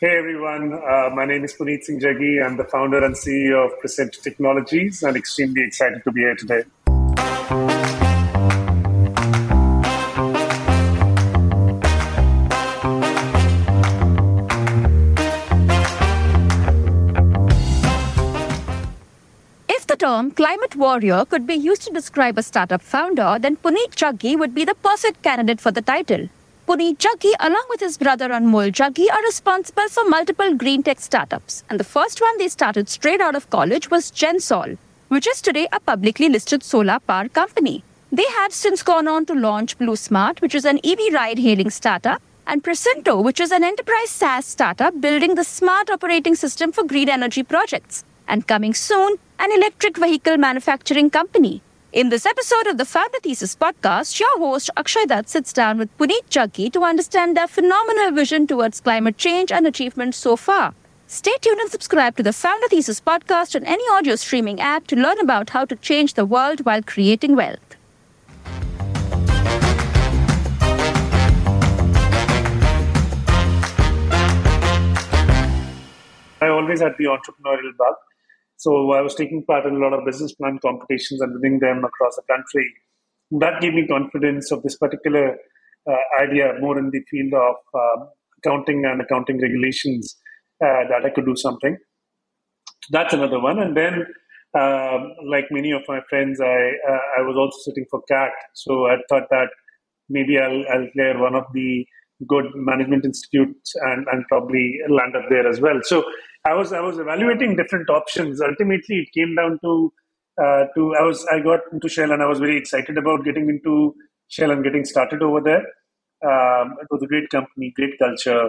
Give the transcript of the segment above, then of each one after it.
Hey everyone, uh, my name is Puneet Singh Jaggi. I'm the founder and CEO of Prescinto Technologies and extremely excited to be here today. If the term climate warrior could be used to describe a startup founder, then Puneet Jaggi would be the perfect candidate for the title. Puneet Jaggi, along with his brother Anmol Jaggi, are responsible for multiple green tech startups. And the first one they started straight out of college was Gensol, which is today a publicly listed solar power company. They have since gone on to launch BluSmart, which is an EV ride hailing startup, and Prescinto, which is an enterprise SaaS startup building the smart operating system for green energy projects. And coming soon, an electric vehicle manufacturing company. In this episode of the Founder Thesis podcast, your host Akshay Datt sits down with Puneet Jaggi to understand their phenomenal vision towards climate change and achievements so far. Stay tuned and subscribe to the Founder Thesis podcast on any audio streaming app to learn about how to change the world while creating wealth. I always had the entrepreneurial bug. So I was taking part in a lot of business plan competitions and winning them across the country. That gave me confidence of this particular uh, idea more in the field of uh, accounting and accounting regulations uh, that I could do something. That's another one. And then, um, like many of my friends, I uh, I was also sitting for CAT. So I thought that maybe I'll, I'll clear one of the good management institutes and, and probably land up there as well. So I was I was evaluating different options. Ultimately, it came down to uh, to I was I got into Shell and I was very excited about getting into Shell and getting started over there. Um, it was a great company, great culture.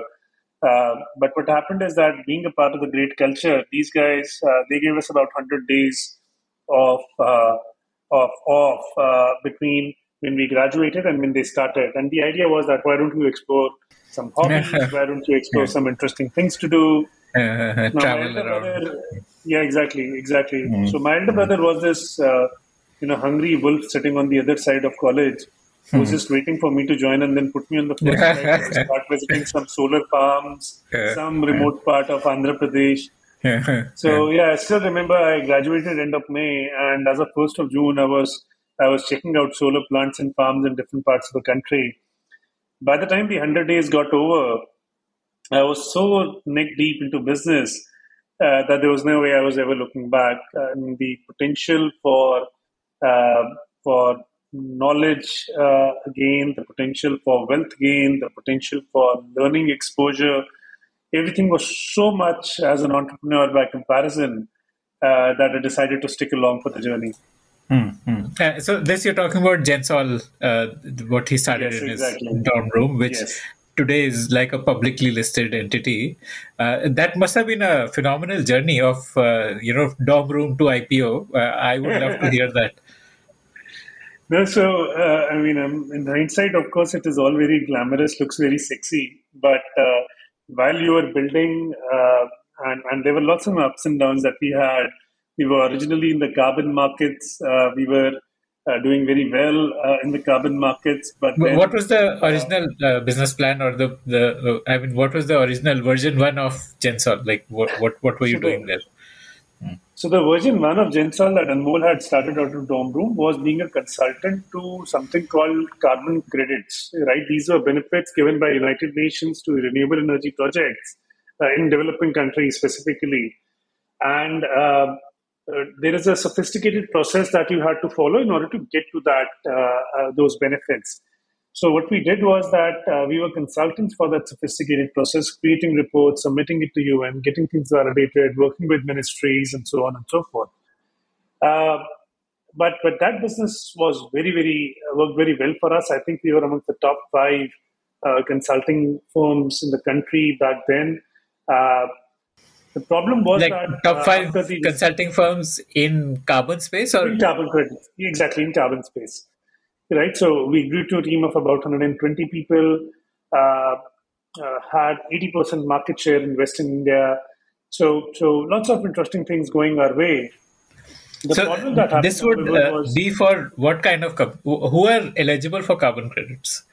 Uh, but what happened is that being a part of the great culture, these guys uh, they gave us about hundred days of uh, of off uh, between when we graduated and when they started. And the idea was that why don't you explore some hobbies? why don't you explore some interesting things to do? Uh, travel around. Brother, yeah, exactly, exactly. Mm. So my elder brother was this, uh, you know, hungry wolf sitting on the other side of college, who was just waiting for me to join and then put me on the first flight and start visiting some solar farms, some remote part of Andhra Pradesh. So yeah, I still remember I graduated end of May, and as of first of June, I was I was checking out solar plants and farms in different parts of the country. By the time the hundred days got over, I was so neck deep into business uh, that there was no way I was ever looking back. The potential for uh, for knowledge uh, gain, the potential for wealth gain, the potential for learning exposure, everything was so much as an entrepreneur by comparison uh, that I decided to stick along for the journey. Mm-hmm. Uh, so this you're talking about Gensol, uh, what he started Yes, in exactly. his dorm room, which Yes. today is like a publicly listed entity. Uh, that must have been a phenomenal journey of uh, you know dorm room to IPO. Uh, I would love to hear that. No, so uh, I mean, um, in hindsight, of course, it is all very glamorous, looks very sexy. But uh, while you were building, uh, and, and there were lots of ups and downs that we had. We were originally in the carbon markets. Uh, we were uh, doing very well uh, in the carbon markets. But then, what was the original uh, business plan, or the the? Uh, I mean, what was the original version one of Gensol? Like, what what what were you So the- doing there? So the version one of Gensol that Anmol had started out of Dom Room was being a consultant to something called carbon credits. Right, these were benefits given by United Nations to renewable energy projects uh, in developing countries specifically, and uh, uh, there is a sophisticated process that you had to follow in order to get to that uh, uh, those benefits. So what we did was that uh, we were consultants for that sophisticated process, creating reports, submitting it to UN, getting things validated, working with ministries, and so on and so forth. But but that business was very very worked very well for us. I think we were among the top five consulting firms in the country back then. The problem was Like that top uh, five the- consulting firms in carbon space, or in carbon credits, exactly in carbon space, right? So we grew to a team of about 120 people, uh, uh, had 80% market share in Western India. So, so lots of interesting things going our way. The so problem that this would uh, was be for what kind of who are eligible for carbon credits?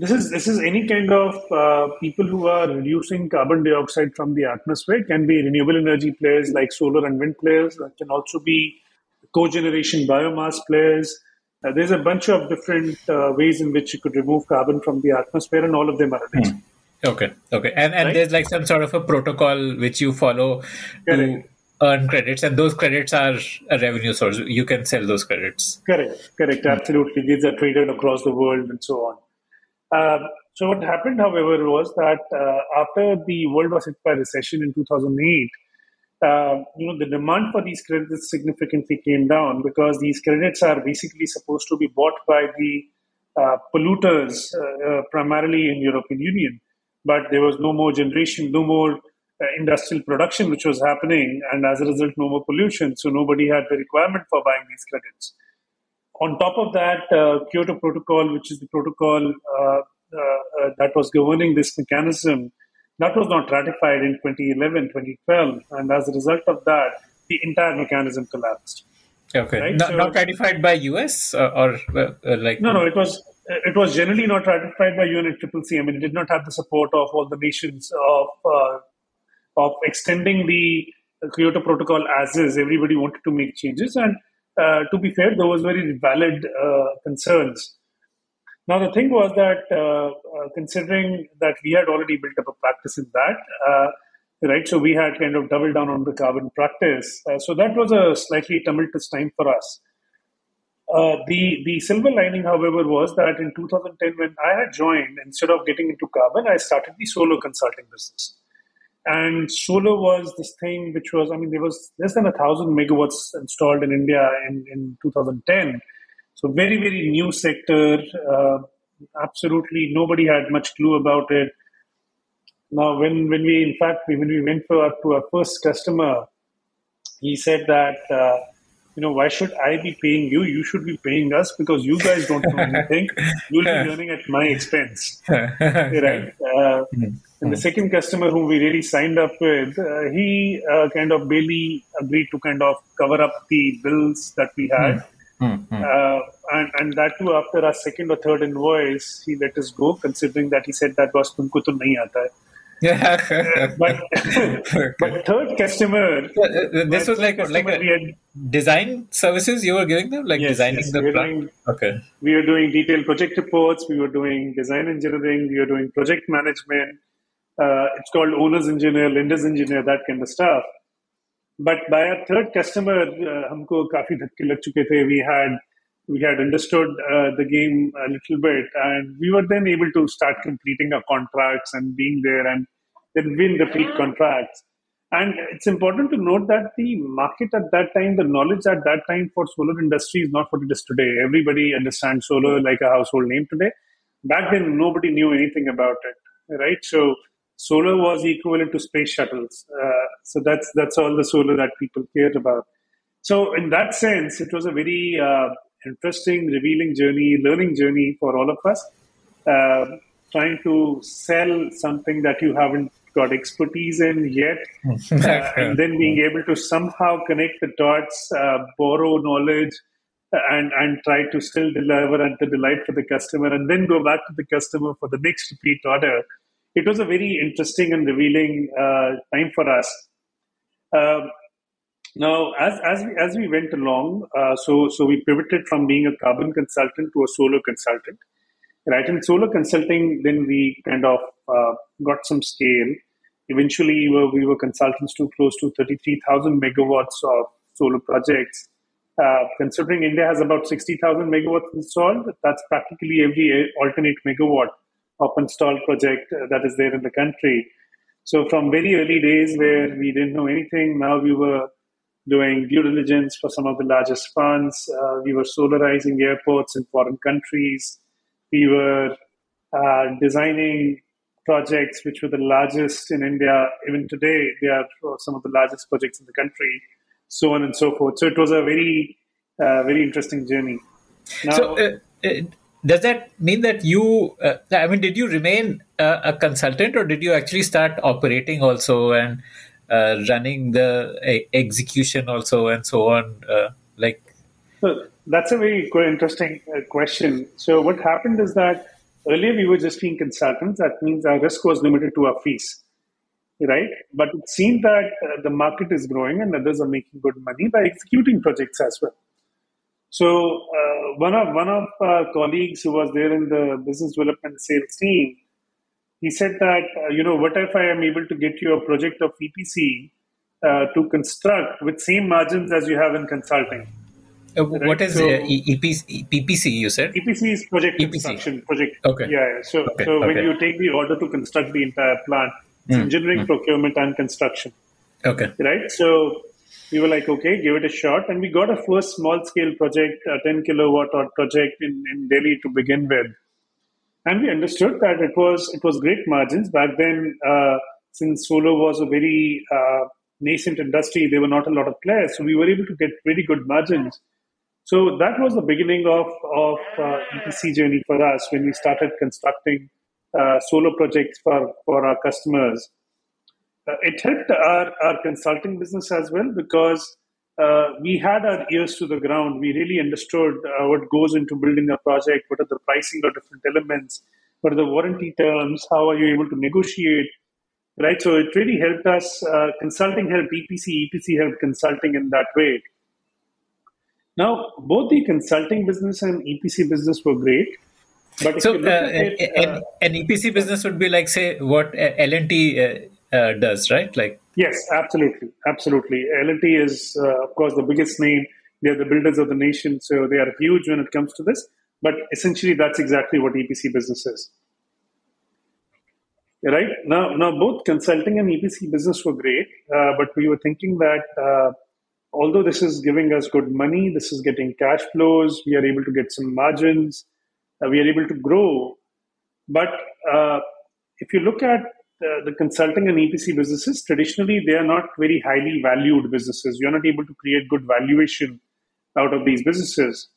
This is this is any kind of uh, people who are reducing carbon dioxide from the atmosphere can be renewable energy players like solar and wind players. That can also be cogeneration biomass players. Uh, there's a bunch of different uh, ways in which you could remove carbon from the atmosphere and all of them are hmm. okay okay. And and right? there's like some sort of a protocol which you follow Correct. to earn credits and those credits are a revenue source. You can sell those credits. Correct correct. Absolutely. These are traded across the world and so on um, so what happened, however, was that uh, after the world was hit by recession in 2008, uh, you know, the demand for these credits significantly came down because these credits are basically supposed to be bought by the uh, polluters, uh, uh, primarily in European Union. But there was no more generation, no more uh, industrial production which was happening, and as a result, no more pollution. So nobody had the requirement for buying these credits. On top of that, uh, Kyoto Protocol, which is the protocol uh, uh, that was governing this mechanism, that was not ratified in 2011, 2012, and as a result of that, the entire mechanism collapsed. Okay, right? not, so, not ratified by US or, or uh, like no, no, it was it was generally not ratified by UN and Triple C. I mean, it did not have the support of all the nations of uh, of extending the Kyoto Protocol as is. Everybody wanted to make changes, and uh, to be fair, there was very valid uh, concerns. Now, the thing was that uh, uh, considering that we had already built up a practice in that, uh, right, so we had kind of doubled down on the carbon practice. so that was a slightly tumultuous time for us. Uh, the the silver lining, however, was that in 2010, when I had joined, instead of getting into carbon, I started the solo consulting business. And solar was this thing which was, I mean, there was less than a thousand megawatts installed in India in, in 2010. So very, very new sector. Uh, absolutely nobody had much clue about it. Now, when, when we, in fact, when we went for, to our first customer, he said that, uh, you know, why should I be paying you? You should be paying us because you guys don't know anything. You'll be learning at my expense. right? Uh, hmm. And the second customer whom we really signed up with, uh, he uh, kind of barely agreed to kind of cover up the bills that we had. Mm-hmm. Uh, and, and that too after our second or third invoice, he let us go, considering that he said that was tumko to nahi aata hai. Yeah, but, but third customer. Uh, this was like like a had, design services you were giving them, like yes, designing yes, the we. Doing, okay. We were doing detailed project reports. We were doing design engineering. We were doing project management. Uh, it's called owner's engineer, lender's engineer, that kind of stuff. But by our third customer, uh. We had we had understood uh, the game a little bit, and we were then able to start completing our contracts and being there, and then win repeat contracts. And it's important to note that the market at that time, the knowledge at that time for solar industry is not what it is today. Everybody understands solar like a household name today. Back then, nobody knew anything about it, right? So solar was equivalent to space shuttles. Uh, so that's that's all the solar that people cared about. So in that sense, it was a very uh, interesting, revealing journey, learning journey for all of us. Uh, trying to sell something that you haven't got expertise in yet, uh, and then being able to somehow connect the dots, uh, borrow knowledge, and and try to still deliver and to delight for the customer, and then go back to the customer for the next repeat order. It was a very interesting and revealing uh, time for us. Um, now, as as we as we went along, uh, so so we pivoted from being a carbon consultant to a solar consultant right? In solar consulting, then we kind of uh, got some scale. Eventually, we were, we were consultants to close to 33,000 megawatts of solar projects. Uh, considering India has about 60,000 megawatts installed, that's practically every alternate megawatt of installed project uh, that is there in the country. So from very early days where we didn't know anything, now we were doing due diligence for some of the largest funds. Uh, we were solarizing airports in foreign countries we were uh, designing projects which were the largest in India. Even today, they are some of the largest projects in the country, so on and so forth. So it was a very, uh, very interesting journey. Now, so, uh, uh does that mean that you, uh, I mean, did you remain a consultant or did you actually start operating also and uh, running the execution also and so on? like, so that's a very interesting uh, question. So what happened is that earlier we were just being consultants. That means our risk was limited to our fees, right? But it seemed that uh, the market is growing and others are making good money by executing projects as well. So uh, one of one of our colleagues who was there in the business development sales team, he said that uh, you know what if I am able to get you a project of EPC uh, to construct with same margins as you have in consulting. Uh, right? What is so, EPC, PPC? You said EPC is project EPC. construction project. Okay. Yeah. yeah. So okay. so okay. when you take the order to construct the entire plant, it's mm. engineering, mm. procurement, and construction. Okay. Right. So we were like, okay, give it a shot, and we got a first small scale project, a 10 kilowatt project in, in Delhi to begin with, and we understood that it was it was great margins back then. Uh, since solar was a very uh, nascent industry, there were not a lot of players, so we were able to get very good margins. So that was the beginning of of uh, EPC journey for us when we started constructing uh, solar projects for for our customers. Uh, it helped our, our consulting business as well because uh, we had our ears to the ground. We really understood uh, what goes into building a project, what are the pricing of different elements, what are the warranty terms, how are you able to negotiate, right? So it really helped us. Uh, consulting helped EPC, EPC helped consulting in that way. Now, both the consulting business and EPC business were great. But so, uh, it, an, uh, an, EPC business would be like, say, what L and T uh, does, right? Like yes, absolutely, absolutely. L&T is, uh, of course, the biggest name. They are the builders of the nation, so they are huge when it comes to this. But essentially, that's exactly what EPC business is. Right now, now both consulting and EPC business were great, uh, but we were thinking that uh, although this is giving us good money, this is getting cash flows, we are able to get some margins, uh, we are able to grow. But uh, if you look at the, the consulting and EPC businesses, traditionally, they are not very highly valued businesses. You're not able to create good valuation out of these businesses.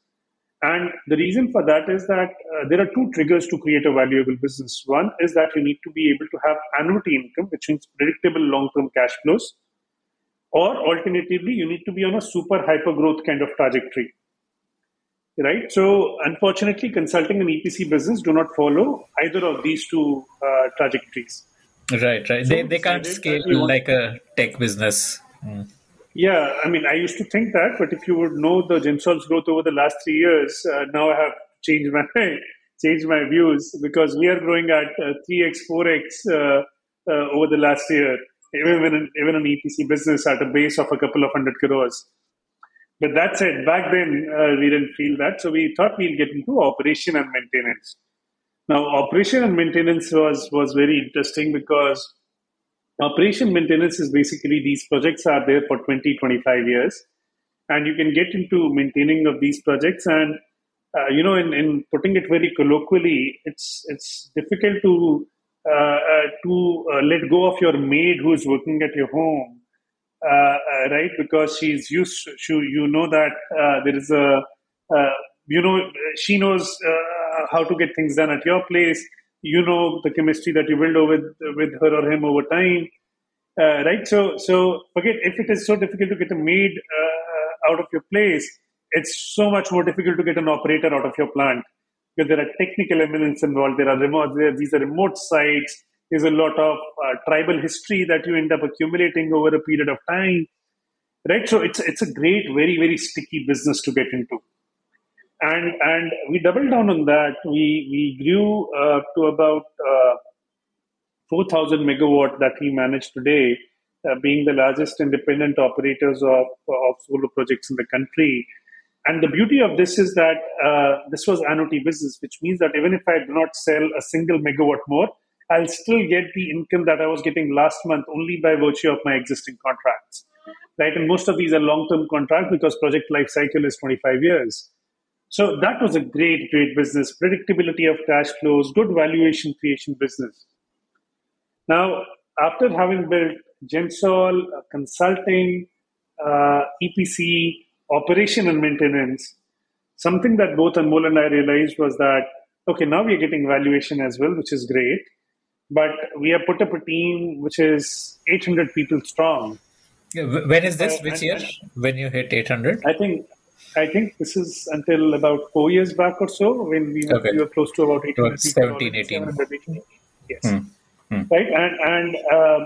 And the reason for that is that uh, there are two triggers to create a valuable business. One is that you need to be able to have annuity income, which means predictable long term cash flows. Or alternatively, you need to be on a super hyper growth kind of trajectory. Right? So, unfortunately, consulting and EPC business do not follow either of these two uh, trajectories. Right, right. So they, they can't scale like a tech business. Mm. Yeah, I mean, I used to think that, but if you would know the Gensol's growth over the last three years, uh, now I have changed my changed my views because we are growing at uh, three x, four x uh, uh, over the last year, even in even an EPC business at a base of a couple of hundred crores. But that said, back then uh, we didn't feel that, so we thought we'll get into operation and maintenance. Now, operation and maintenance was, was very interesting because operation maintenance is basically these projects are there for 20, 25 years. And you can get into maintaining of these projects. And, uh, you know, in, in putting it very colloquially, it's, it's difficult to, uh, uh, to uh, let go of your maid who is working at your home. Uh, uh, right, because she's used. To, you know that there is a, you know, she knows uh, how to get things done at your place. You know the chemistry that you build over with with her or him over time, uh, right? So so forget if it is so difficult to get a maid uh, out of your place, it's so much more difficult to get an operator out of your plant because there are technical elements involved. There are remote. There, these are remote sites. There's a lot of uh, tribal history that you end up accumulating over a period of time, right? So it's it's a great, very very sticky business to get into and and we doubled down on that. We we grew uh, to about uh, 4,000 megawatt that we manage today, uh, being the largest independent operators of of solar projects in the country. And the beauty of this is that uh, this was annuity business, which means that even if I do not sell a single megawatt more, I'll still get the income that I was getting last month only by virtue of my existing contracts. Right, and most of these are long-term contracts because project life cycle is 25 years. So that was a great, great business. Predictability of cash flows, good valuation creation business. Now, after having built Gensol, consulting, uh, EPC, operation and maintenance, something that both Anmol and I realized was that, okay, now we are getting valuation as well, which is great. But we have put up a team which is 800 people strong. When is this? Uh, Which year? When you hit 800? I think I think this is until about four years back or so when we, Okay. we were close to about 800 About 17, 18. 700. Yes. Hmm. Hmm. Right. And, and uh,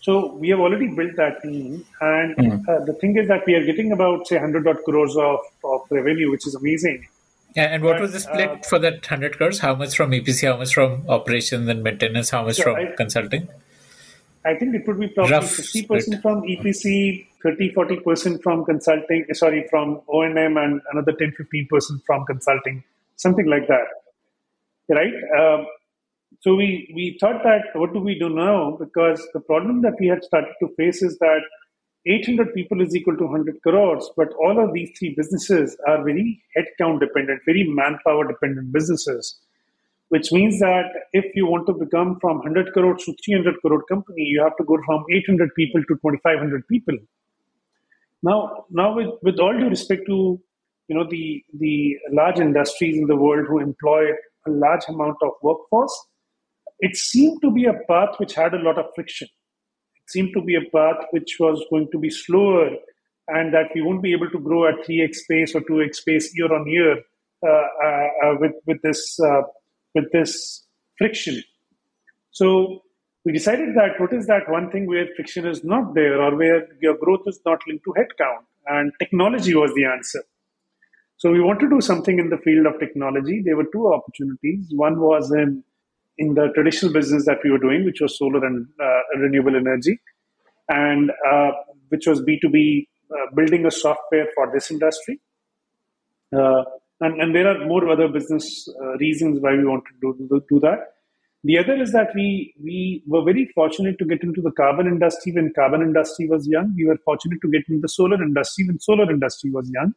so we have already built that team. And Hmm. uh, the thing is that we are getting about, say, 100 odd crores of, of revenue, which is amazing. And and what But, was the split uh, for that 100 crores? How much from EPC, how much from operations and maintenance, how much So from I- consulting? I think it would be probably Rough 50% split. from EPC, 30 40% from consulting, sorry, from O&M, and another 10 15% from consulting, something like that. Right? Um, so we, we thought that what do we do now? Because the problem that we had started to face is that 800 people is equal to 100 crores, but all of these three businesses are very headcount dependent, very manpower dependent businesses which means that if you want to become from 100 crore to 300 crore company, you have to go from 800 people to 2,500 people. Now, now with, with all due respect to you know the the large industries in the world who employ a large amount of workforce, it seemed to be a path which had a lot of friction. It seemed to be a path which was going to be slower, and that we won't be able to grow at 3x pace or 2x pace year on year uh, uh, uh, with with this uh, with this friction. So we decided that what is that one thing where friction is not there or where your growth is not linked to headcount, and technology was the answer. So we want to do something in the field of technology. There were two opportunities. One was in in the traditional business that we were doing, which was solar and uh, renewable energy, and uh, which was B two B, uh, building a software for this industry. Uh, and, and there are more other business uh, reasons why we want to do, do, that. The other is that we we were very fortunate to get into the carbon industry when carbon industry was young. We were fortunate to get into the solar industry when solar industry was young.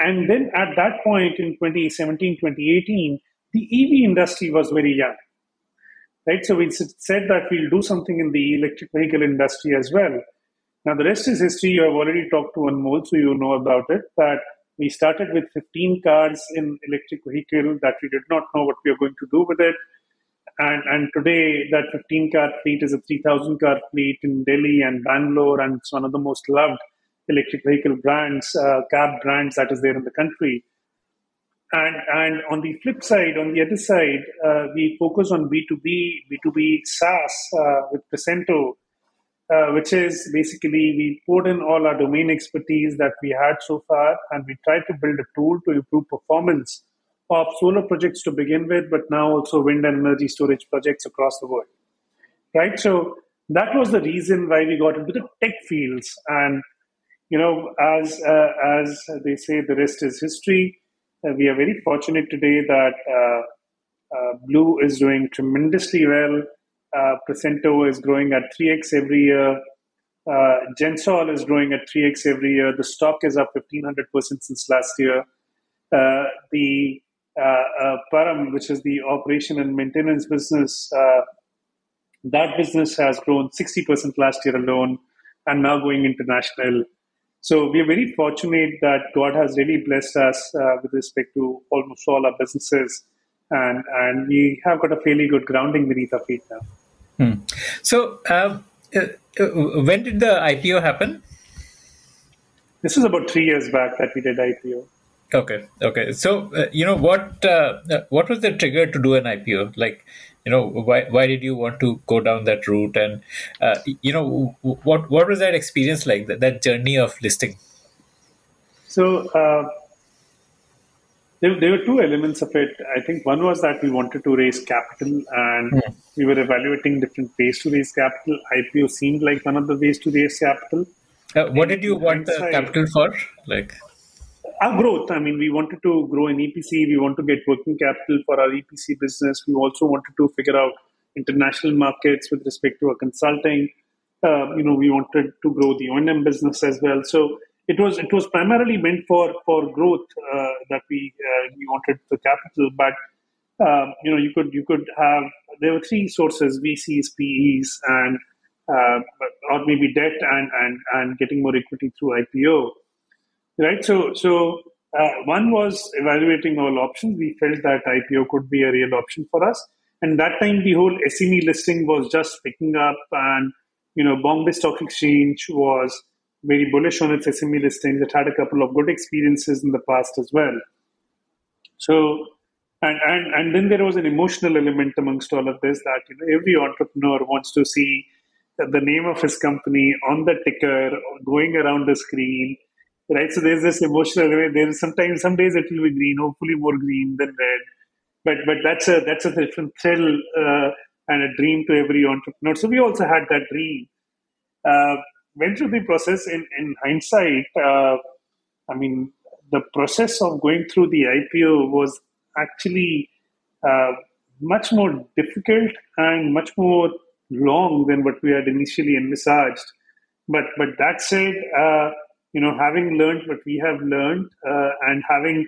And then at that point in 2017, 2018, the EV industry was very young. Right? So we said that we'll do something in the electric vehicle industry as well. Now, the rest is history. You have already talked to one Anmol, so you know about it. That we started with 15 cars in electric vehicle that we did not know what we were going to do with it. And, and today, that 15 car fleet is a 3,000 car fleet in Delhi and Bangalore, and it's one of the most loved electric vehicle brands, uh, cab brands that is there in the country. And, and on the flip side, on the other side, uh, we focus on B2B, B2B SaaS uh, with Prescinto, uh, which is basically we put in all our domain expertise that we had so far, and we tried to build a tool to improve performance of solar projects to begin with, but now also wind and energy storage projects across the world. Right? So that was the reason why we got into the tech fields. And, you know, as, uh, as they say, the rest is history. Uh, we are very fortunate today that uh, uh, Blue is doing tremendously well. Uh, Prescinto is growing at 3x every year. Uh, Gensol is growing at 3x every year. The stock is up 1500% since last year. Uh, the uh, uh, Param, which is the operation and maintenance business, uh, that business has grown 60% last year alone and now going international. So we are very fortunate that God has really blessed us with respect to almost all our businesses. And, and we have got a fairly good grounding beneath our feet now. Hmm. So, um, uh, uh, when did the IPO happen? This was about three years back that we did IPO. Okay, okay. So, uh, you know, what uh, uh, what was the trigger to do an IPO? Like, you know, why why did you want to go down that route? And uh, you know, what what was that experience like? That, that journey of listing. So uh, there, there were two elements of it. I think one was that we wanted to raise capital, and we were evaluating different ways to raise capital. IPO seemed like one of the ways to raise capital. Uh, what did you want the capital for? Like, our growth. I mean, we wanted to grow in EPC. We want to get working capital for our EPC business. We also wanted to figure out international markets with respect to our consulting. Uh, you know, we wanted to grow the O&M business as well. So it was it was primarily meant for for growth uh, that we uh, we wanted the capital. But um, you know, you could you could have there were three sources: VCs, PEs, and uh, or maybe debt and and and getting more equity through IPO right? So, so uh, one was evaluating all options. We felt that IPO could be a real option for us, and that time the whole SME listing was just picking up, and you know, Bombay Stock Exchange was very bullish on its SME listings. It had a couple of good experiences in the past as well. So, and, and, and then there was an emotional element amongst all of this that you know, every entrepreneur wants to see the name of his company on the ticker going around the screen, right? So there's this emotional element. There is sometimes, some days it will be green, hopefully more green than red. But, but that's a, that's a different thrill uh, and a dream to every entrepreneur. So we also had that dream. Uh, went through the process in, in hindsight. Uh, I mean, the process of going through the IPO was actually uh, much more difficult and much more long than what we had initially envisaged. But but that said, uh, you know, having learned what we have learned uh, and having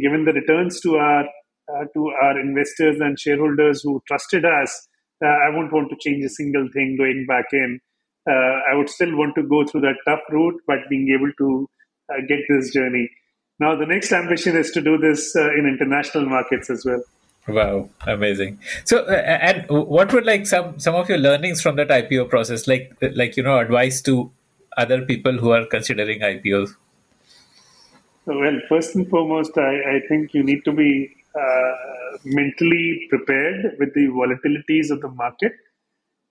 given the returns to our uh, to our investors and shareholders who trusted us, uh, I won't want to change a single thing going back in. Uh, I would still want to go through that tough route, but being able to uh, get this journey. Now, the next ambition is to do this uh, in international markets as well. Wow, amazing! So, uh, and what would like some some of your learnings from that IPO process, like like you know, advice to other people who are considering IPOs? Well, first and foremost, I, I think you need to be uh, mentally prepared with the volatilities of the market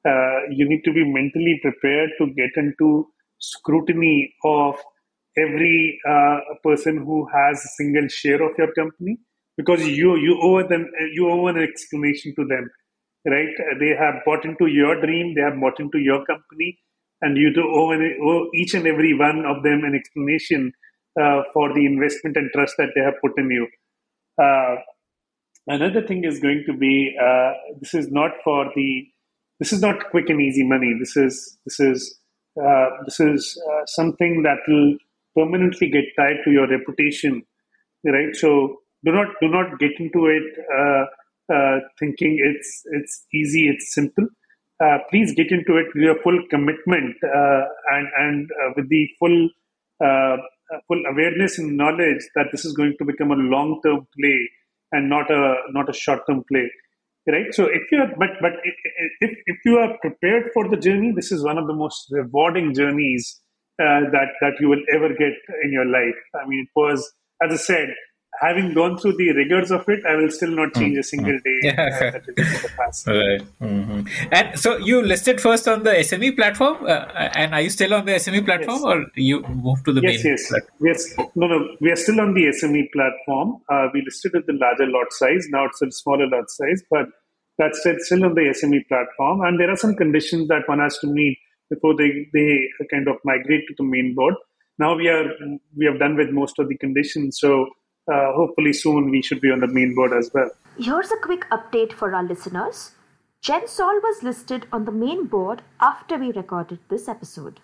uh, you need to be mentally prepared to get into scrutiny of every uh, person who has a single share of your company because you you owe them you owe an explanation to them right? They have bought into your dream they have bought into your company and you to owe, an, owe each and every one of them an explanation uh, for the investment and trust that they have put in you. Uh, another thing is going to be uh, this is not for the this is not quick and easy money. This is this is uh, this is uh, something that will permanently get tied to your reputation, right? So do not do not get into it uh, uh thinking it's it's easy, it's simple. Uh, please get into it with your full commitment uh, and and with the full full awareness and knowledge that this is going to become a long term play and not a not a short term play right? So if you are but but if, if you are prepared for the journey this is one of the most rewarding journeys uh, that that you will ever get in your life. I mean it was as i said having gone through the rigors of it, I will still not change a single day yeah. Right. Mm-hmm. And so you listed first on the SME platform, uh, and are you still on the SME platform, yes. or you moved to the yes, main? Yes, platform? yes. No, no, we are still on the SME platform. Uh, we listed at the larger lot size. Now it's a smaller lot size, but that's still on the SME platform. And there are some conditions that one has to meet before they, they kind of migrate to the main board. Now we are we have done with most of the conditions, so uh, hopefully soon we should be on the main board as well. Here's a quick update for our listeners. Gensol was listed on the main board after we recorded this episode.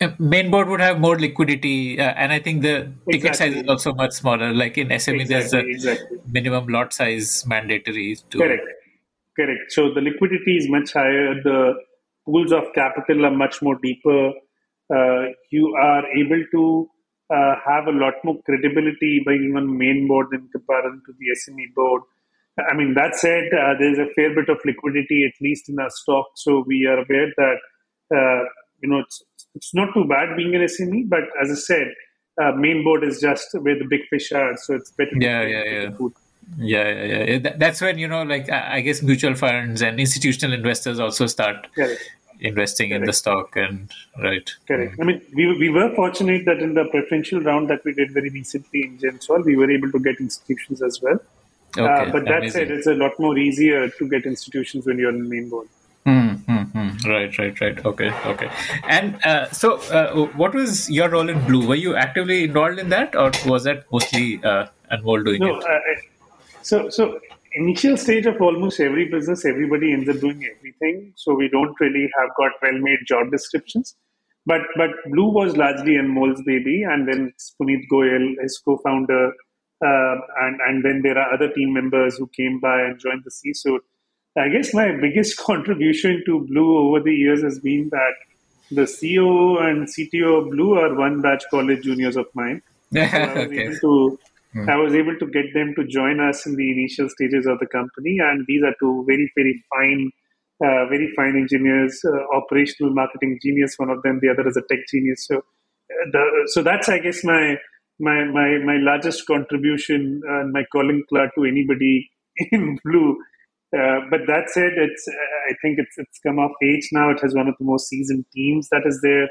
Uh, main board would have more liquidity, uh, and I think the exactly. ticket size is also much smaller. Like in SME, exactly, there's a exactly. minimum lot size mandatory. To... Correct, correct. So the liquidity is much higher. The pools of capital are much more deeper. Uh, you are able to uh, have a lot more credibility by even main board in comparison to the SME board. I mean, that said, uh, there's a fair bit of liquidity, at least in our stock. So we are aware that, uh, you know, it's, it's not too bad being an SME, but as I said, uh, main board is just where the big fish are. So it's better. Yeah, yeah, yeah. Yeah, yeah, yeah. That's when, you know, like, I guess mutual funds and institutional investors also start investing Correct. in the stock and right. Correct. Mm. I mean, we, we were fortunate that in the preferential round that we did very recently in Gensol, we were able to get institutions as well. Uh, okay, uh, but that amazing. said, it's a lot more easier to get institutions when you're in the main board. Mm-hmm. Right, right, right. Okay, okay. And uh, so, uh, what was your role in Blue? Were you actively involved in that, or was that mostly uh, Anmol doing no, it? Uh, so, so initial stage of almost every business, everybody ends up doing everything. So we don't really have got well-made job descriptions. But but Blue was largely Anmol's baby, and then Puneet Goyal, his co-founder, uh, and and then there are other team members who came by and joined the C-suite. I guess my biggest contribution to Blue over the years has been that the CEO and CTO of Blue are one batch college juniors of mine. So okay. able to Mm. I was able to get them to join us in the initial stages of the company, and these are two very, very fine, uh, very fine engineers, uh, operational marketing genius. One of them, the other is a tech genius. So the, so that's, I guess, my my my my largest contribution and my calling card to anybody in blue. Uh, but that said, it's I think it's it's come of age now. It has one of the most seasoned teams that is there.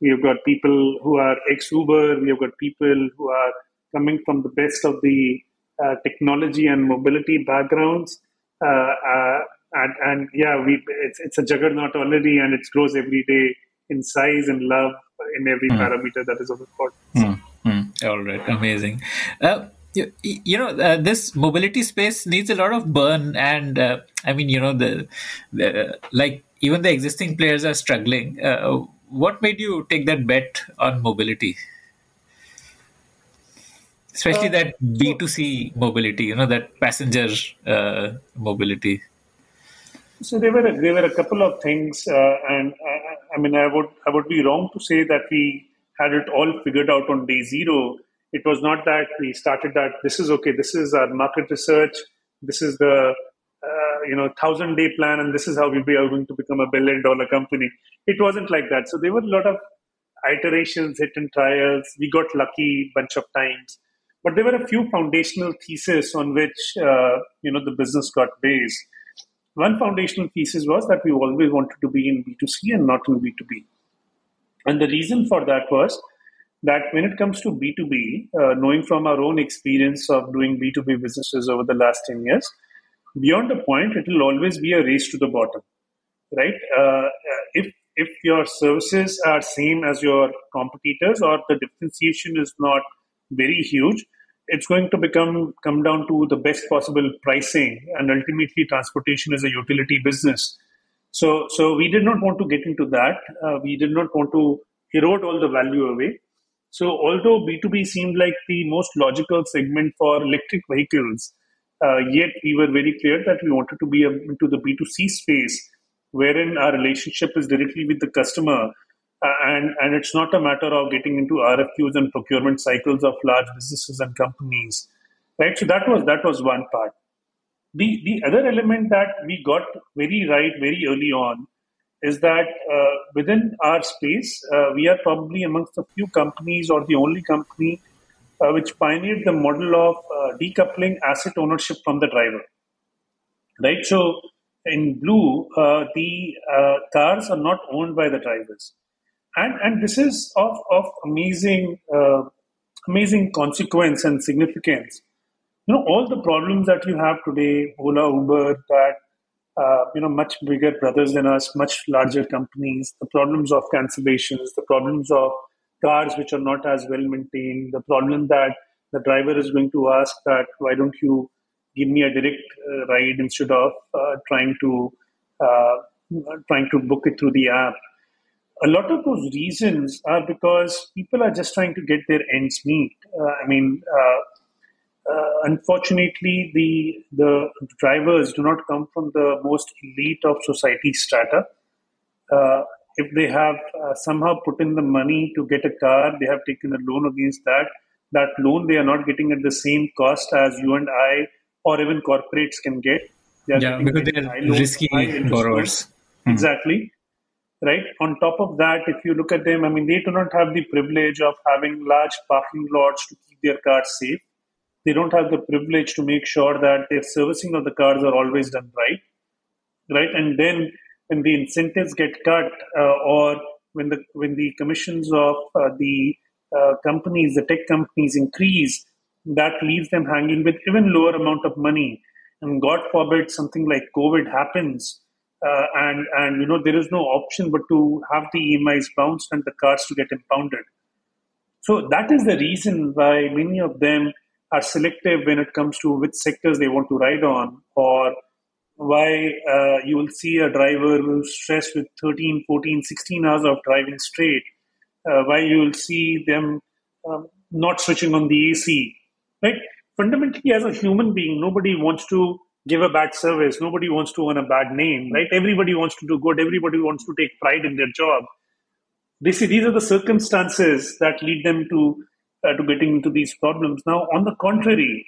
We have got people who are ex Uber. We have got people who are coming from the best of the uh, technology and mobility backgrounds. Uh, uh, and, and yeah, we it's it's a juggernaut already, and it grows every day in size and love in every mm. parameter that is of importance. Mm. Mm. All right, amazing. Uh, you, you, know, uh, this mobility space needs a lot of burn, and uh, I mean, you know, the, the like even the existing players are struggling. Uh, what made you take that bet on mobility? Especially uh, that B2C mobility, you know, that passenger uh, mobility. So there were there were a couple of things, uh, and I, I mean, I would I would be wrong to say that we had it all figured out on day zero. It was not that we started that this is okay, this is our market research, this is the uh, you know thousand day plan, and this is how we'll be going to become a billion dollar company. It wasn't like that. So there were a lot of iterations, hit and trials. We got lucky a bunch of times, but there were a few foundational theses on which uh, you know the business got based. One foundational thesis was that we always wanted to be in B2C and not in B2B. And the reason for that was that when it comes to B2B, uh, knowing from our own experience of doing B2B businesses over the last 10 years, beyond a point, it will always be a race to the bottom, right? Uh, if if your services are same as your competitors or the differentiation is not very huge, it's going to become come down to the best possible pricing, and ultimately, transportation is a utility business. So, so we did not want to get into that. Uh, we did not want to erode all the value away. So, although B2B seemed like the most logical segment for electric vehicles, uh, yet we were very clear that we wanted to be into the B2C space, wherein our relationship is directly with the customer, and and it's not a matter of getting into RFQs and procurement cycles of large businesses and companies, right? So that was that was one part. The, the other element that we got very right very early on is that uh, within our space, uh, we are probably amongst the few companies or the only company uh, which pioneered the model of uh, decoupling asset ownership from the driver. Right? So in Blue, uh, the uh, cars are not owned by the drivers. And, and this is of, of amazing, amazing consequence and significance. You know all the problems that you have today ola uber that uh, you know much bigger brothers than us much larger companies the problems of cancellations the problems of cars which are not as well maintained the problem that the driver is going to ask that why don't you give me a direct uh, ride instead of uh, trying to uh, trying to book it through the app a lot of those reasons are because people are just trying to get their ends meet. Uh, I mean, uh, uh, unfortunately, the the drivers do not come from the most elite of society strata. Uh, if they have uh, somehow put in the money to get a car, they have taken a loan against that. That loan they are not getting at the same cost as you and I or even corporates can get. They yeah, because they are risky borrowers. Hmm. Exactly. Right. On top of that, if you look at them, I mean, they do not have the privilege of having large parking lots to keep their cars safe. They don't have the privilege to make sure that their servicing of the cars are always done right. Right? And then when the incentives get cut uh, or when the when the commissions of uh, the uh, companies the tech companies increase that leaves them hanging with even lower amount of money. And god forbid something like covid happens uh, and and you know there is no option but to have the emis bounced and the cars to get impounded. So that is the reason why many of them are selective when it comes to which sectors they want to ride on or why uh, you will see a driver who's stressed with 13 14 16 hours of driving straight uh, why you will see them um, not switching on the ac right? Fundamentally as a human being nobody wants to give a bad service. Nobody wants to earn a bad name right? Everybody wants to do good. Everybody wants to take pride in their job. This, these are the circumstances that lead them to uh, to getting into these problems. Now, on the contrary,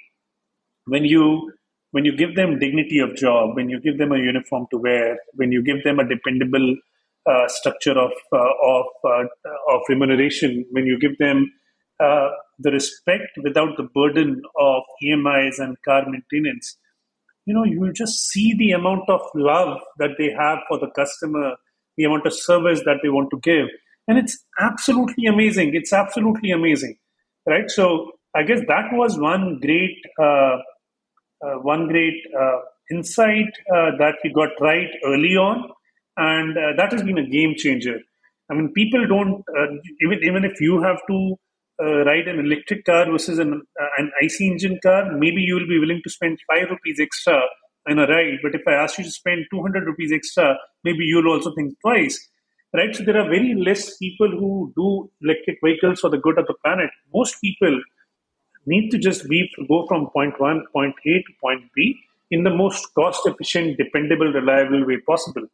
when you when you give them dignity of job, when you give them a uniform to wear, when you give them a dependable uh, structure of of of remuneration when you give them the respect without the burden of EMIs and car maintenance you know you will just see the amount of love that they have for the customer the amount of service that they want to give. And it's absolutely amazing. It's absolutely amazing right? So i guess that was one great uh, uh, one great uh, insight uh, that we got right early on. And uh, that has been a game changer. I mean people don't uh, even even if you have to uh, ride an electric car versus an, uh, an IC engine car, maybe you will be willing to spend 5 rupees extra in a ride. But if I ask you to spend 200 rupees extra, maybe you'll also think twice. Right? So there are very less people who do electric vehicles for the good of the planet. Most people need to just be go from point one, point A to point B in the most cost efficient, dependable, reliable way possible.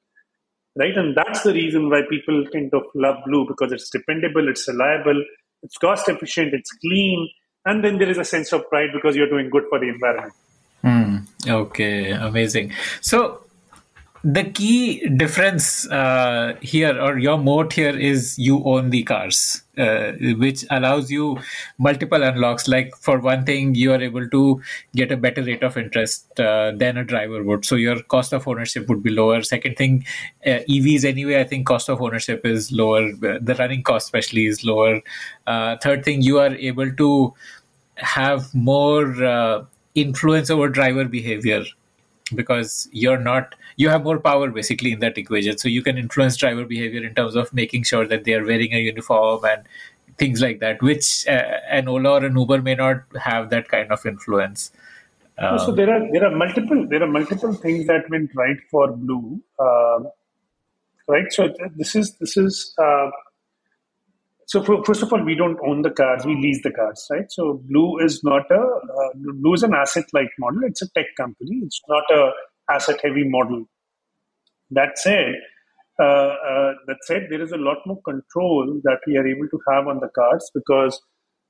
Right? And that's the reason why people kind of love blue because it's dependable, it's reliable, it's cost efficient, it's clean, and then there is a sense of pride because you're doing good for the environment. Mm, okay, amazing. So the key difference uh, here or your moat here is you own the cars uh, which allows you multiple unlocks. Like for one thing you are able to get a better rate of interest uh, than a driver would. So your cost of ownership would be lower. Second thing uh, evs anyway i think cost of ownership is lower. The running cost especially is lower. Uh, third thing you are able to have more uh, influence over driver behavior because you're not you have more power basically in that equation so you can influence driver behavior in terms of making sure that they are wearing a uniform and things like that which uh, an ola or an uber may not have that kind of influence um, so there are there are multiple there are multiple things that went right for blue uh, right so this is this is uh, so for, first of all, we don't own the cars; we lease the cars, right? So Blue is not a uh, Blue is an asset-light model. It's a tech company. It's not a asset-heavy model. That said, uh, uh, that said, there is a lot more control that we are able to have on the cars because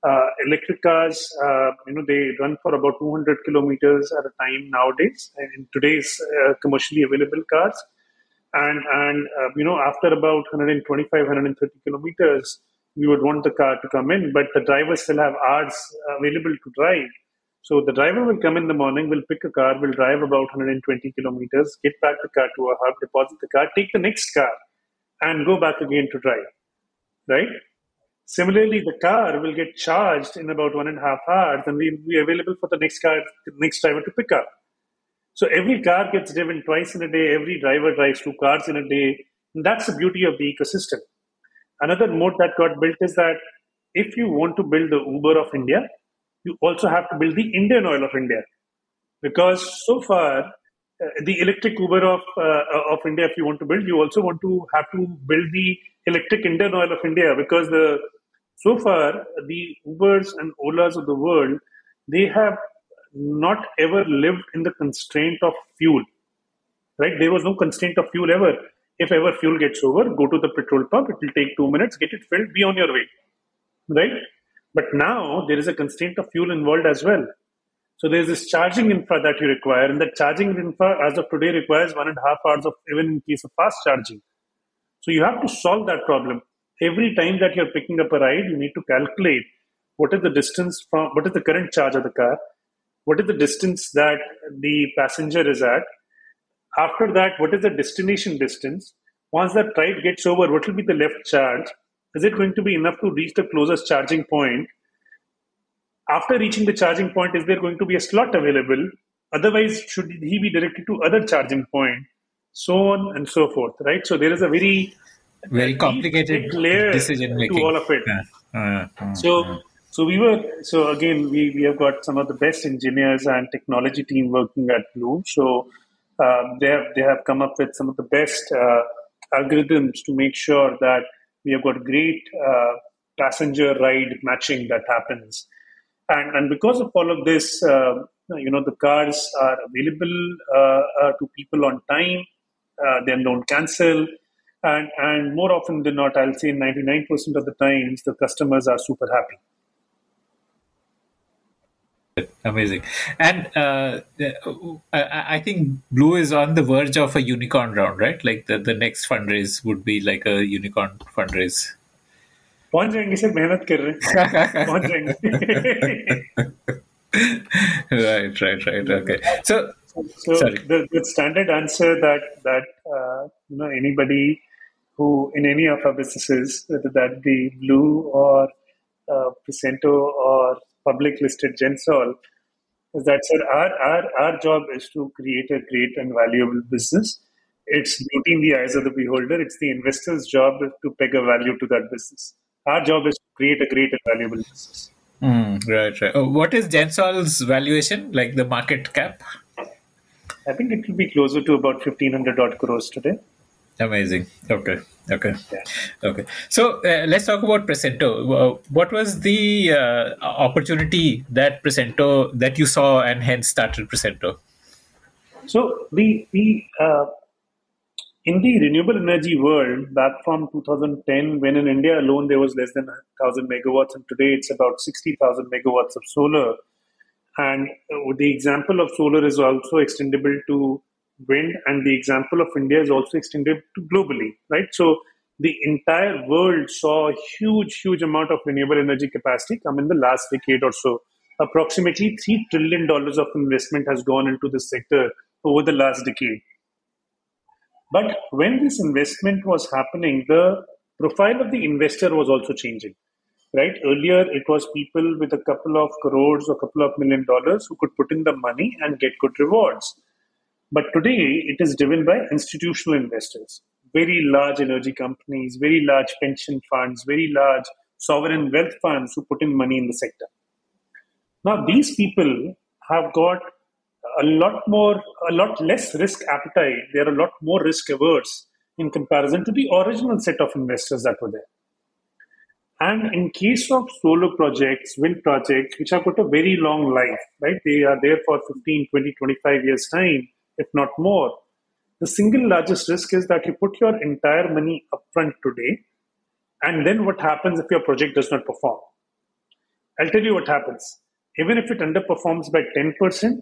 uh, electric cars, uh, you know, they run for about 200 kilometers at a time nowadays in today's uh, commercially available cars. And, and you know, after about 125, 130 kilometers, we would want the car to come in, but the driver still have hours available to drive. So the driver will come in the morning, will pick a car, will drive about 120 kilometers, get back the car to a hub, deposit the car, take the next car, and go back again to drive. Right? Similarly, the car will get charged in about one and a half hours and will be available for the next car, the next driver to pick up. So every car gets driven twice in a day, every driver drives two cars in a day. And that's the beauty of the ecosystem. Another mode that got built is that if you want to build the Uber of India, you also have to build the Indian Oil of India. Because so far, uh, the electric Uber of uh, of India, if you want to build, you also want to have to build the electric Indian Oil of India because the so far the Ubers and Olas of the world they have not ever lived in the constraint of fuel. Right? There was no constraint of fuel ever. If ever fuel gets over, go to the petrol pump. It will take two minutes, get it filled, be on your way. Right? But now there is a constraint of fuel involved as well. So there's this charging infra that you require, and that charging infra as of today requires one and a half hours of even in case of fast charging. So you have to solve that problem. Every time that you're picking up a ride, you need to calculate what is the distance from what is the current charge of the car, what is the distance that the passenger is at, after that, what is the destination distance? Once that ride gets over, what will be the left charge? Is it going to be enough to reach the closest charging point? After reaching the charging point, is there going to be a slot available? Otherwise, should he be directed to other charging point? So on and so forth, right? So there is a very very complicated layer decision making to all of it. Uh, uh, so so we were so again we, we have got some of the best engineers and technology team working at Blue. So um, they have they have come up with some of the best uh, algorithms to make sure that we have got great uh, passenger ride matching that happens, and and because of all of this, uh, you know the cars are available uh, uh, to people on time, uh, they don't cancel. And, and more often than not, I'll say 99% of the times, the customers are super happy. Amazing. And uh, I, think Blue is on the verge of a unicorn round, right? Like the, the next fundraise would be like a unicorn fundraise. right right right okay so so the, the, standard answer that that uh, you know anybody who in any of our businesses whether that be blue or uh, Prescinto or public listed Gensol is that sir our, our our job is to create a great and valuable business it's beauty in the eyes of the beholder it's the investor's job to peg a value to that business our job is to create a great and valuable business. Mm, right, right. Oh, what is Gensol's valuation, like the market cap? I think it will be closer to about 1500 odd crores today. Amazing. Okay. Okay. Yeah. Okay. So uh, let's talk about Prescinto. Uh, what was the uh, opportunity that Prescinto that you saw and hence started Prescinto? So the the uh, in the renewable energy world, back from 2010, when in India alone there was less than 1,000 megawatts, and today it's about 60,000 megawatts of solar. And uh, the example of solar is also extendable to wind, and the example of India is also extended to globally, right? So the entire world saw a huge, huge amount of renewable energy capacity come in the last decade or so. Approximately $3 trillion of investment has gone into this sector over the last decade but when this investment was happening, the profile of the investor was also changing. Right? Earlier, it was people with a couple of crores or a couple of million dollars who could put in the money and get good rewards. But today, it is driven by institutional investors, very large energy companies, very large pension funds, very large sovereign wealth funds who put in money in the sector. Now, these people have got a lot more, a lot less risk appetite. They're a lot more risk averse in comparison to the original set of investors that were there. And in case of solar projects, wind projects, which have got a very long life, right? They are there for 15, 20, 25 years' time, if not more. The single largest risk is that you put your entire money upfront today, and then what happens if your project does not perform? I'll tell you what happens. Even if it underperforms by 10%,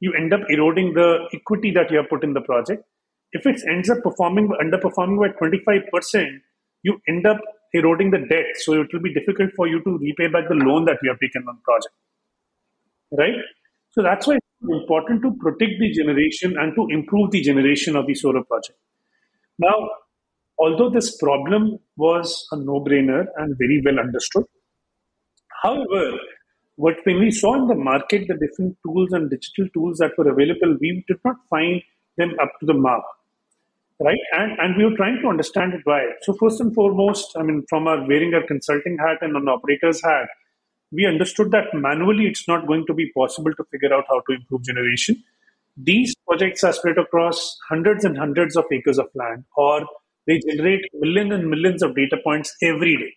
you end up eroding the equity that you have put in the project. If it ends up performing underperforming by 25%, you end up eroding the debt. So it will be difficult for you to repay back the loan that you have taken on the project. Right? So that's why it's important to protect the generation and to improve the generation of the solar project. Now, although this problem was a no-brainer and very well understood, however, what when we saw in the market the different tools and digital tools that were available, we did not find them up to the mark. Right? And and we were trying to understand it why. So first and foremost, I mean, from our wearing our consulting hat and an operator's hat, we understood that manually it's not going to be possible to figure out how to improve generation. These projects are spread across hundreds and hundreds of acres of land, or they generate millions and millions of data points every day.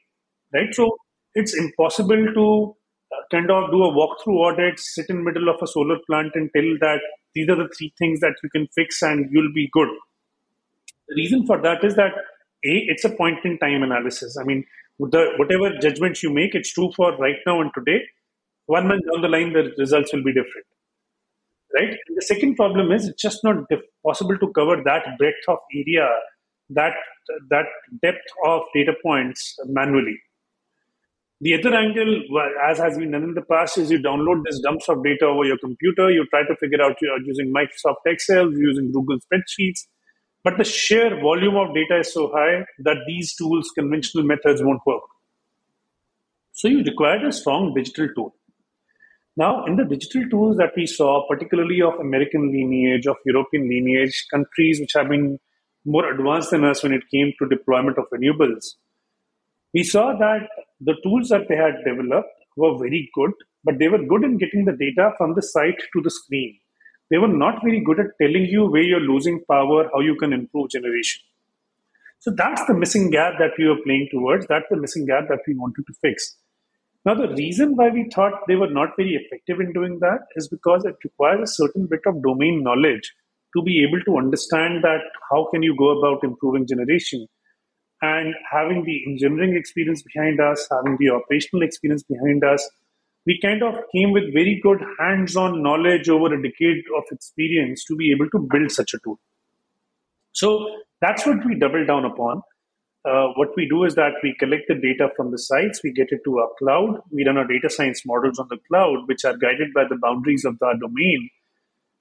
Right? So it's impossible to uh, kind of do a walkthrough audit, sit in middle of a solar plant and tell that these are the three things that you can fix and you'll be good. The reason for that is that a it's a point in time analysis. I mean, the, whatever judgments you make, it's true for right now and today. One month down the line, the results will be different. Right. And the second problem is it's just not possible to cover that breadth of area, that that depth of data points manually. The other angle, as has been done in the past, is you download these dumps of data over your computer. You try to figure out uh, using Microsoft Excel, using Google spreadsheets. But the sheer volume of data is so high that these tools, conventional methods, won't work. So you require a strong digital tool. Now, in the digital tools that we saw, particularly of American lineage, of European lineage, countries which have been more advanced than us when it came to deployment of renewables, we saw that the tools that they had developed were very good, but they were good in getting the data from the site to the screen. They were not very good at telling you where you're losing power, how you can improve generation. So that's the missing gap that we were playing towards. That's the missing gap that we wanted to fix. Now, the reason why we thought they were not very effective in doing that is because it requires a certain bit of domain knowledge to be able to understand that how can you go about improving generation and having the engineering experience behind us, having the operational experience behind us, we kind of came with very good hands-on knowledge over a decade of experience to be able to build such a tool. So that's what we double down upon. Uh, what we do is that we collect the data from the sites, we get it to our cloud, we run our data science models on the cloud, which are guided by the boundaries of the domain.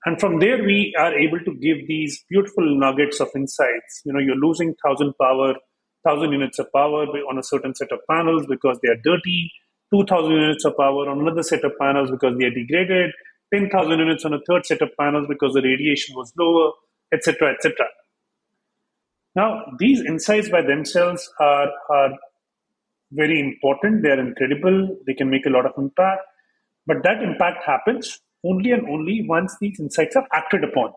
And from there, we are able to give these beautiful nuggets of insights. You know, you're losing 1,000 power, 1,000 units of power on a certain set of panels because they are dirty 2,000 units of power on another set of panels because they are degraded, 10,000 units on a third set of panels because the radiation was lower, etc., etc. Now, these insights by themselves are, are very important. They are incredible. They can make a lot of impact. But that impact happens only and only once these insights are acted upon.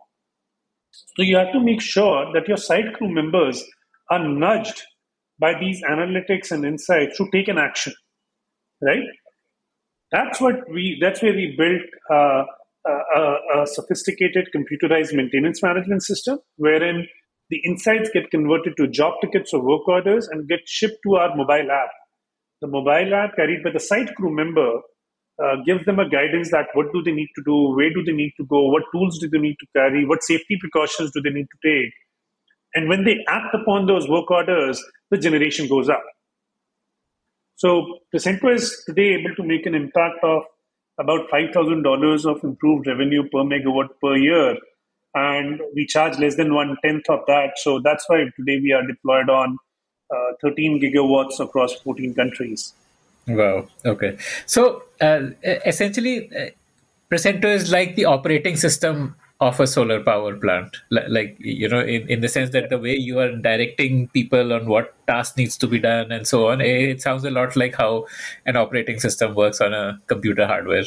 So you have to make sure that your site crew members are nudged by these analytics and insights to take an action right? That's what we. That's where we built uh, a, a, sophisticated computerized maintenance management system, wherein the insights get converted to job tickets or work orders and get shipped to our mobile app. The mobile app, carried by the site crew member, uh, gives them a guidance that what do they need to do, where do they need to go, what tools do they need to carry, what safety precautions do they need to take. And when they act upon those work orders, the generation goes up. So Prescinto is today able to make an impact of about $5,000 of improved revenue per megawatt per year. And we charge less than one tenth of that. So that's why today we are deployed on uh, 13 gigawatts across 14 countries. Wow. Okay. So uh, essentially, uh, Prescinto is like the operating system of a solar power plant. Like you know in, in the sense that the way you are directing people on what task needs to be done and so on it sounds a lot like how an operating system works on a computer hardware.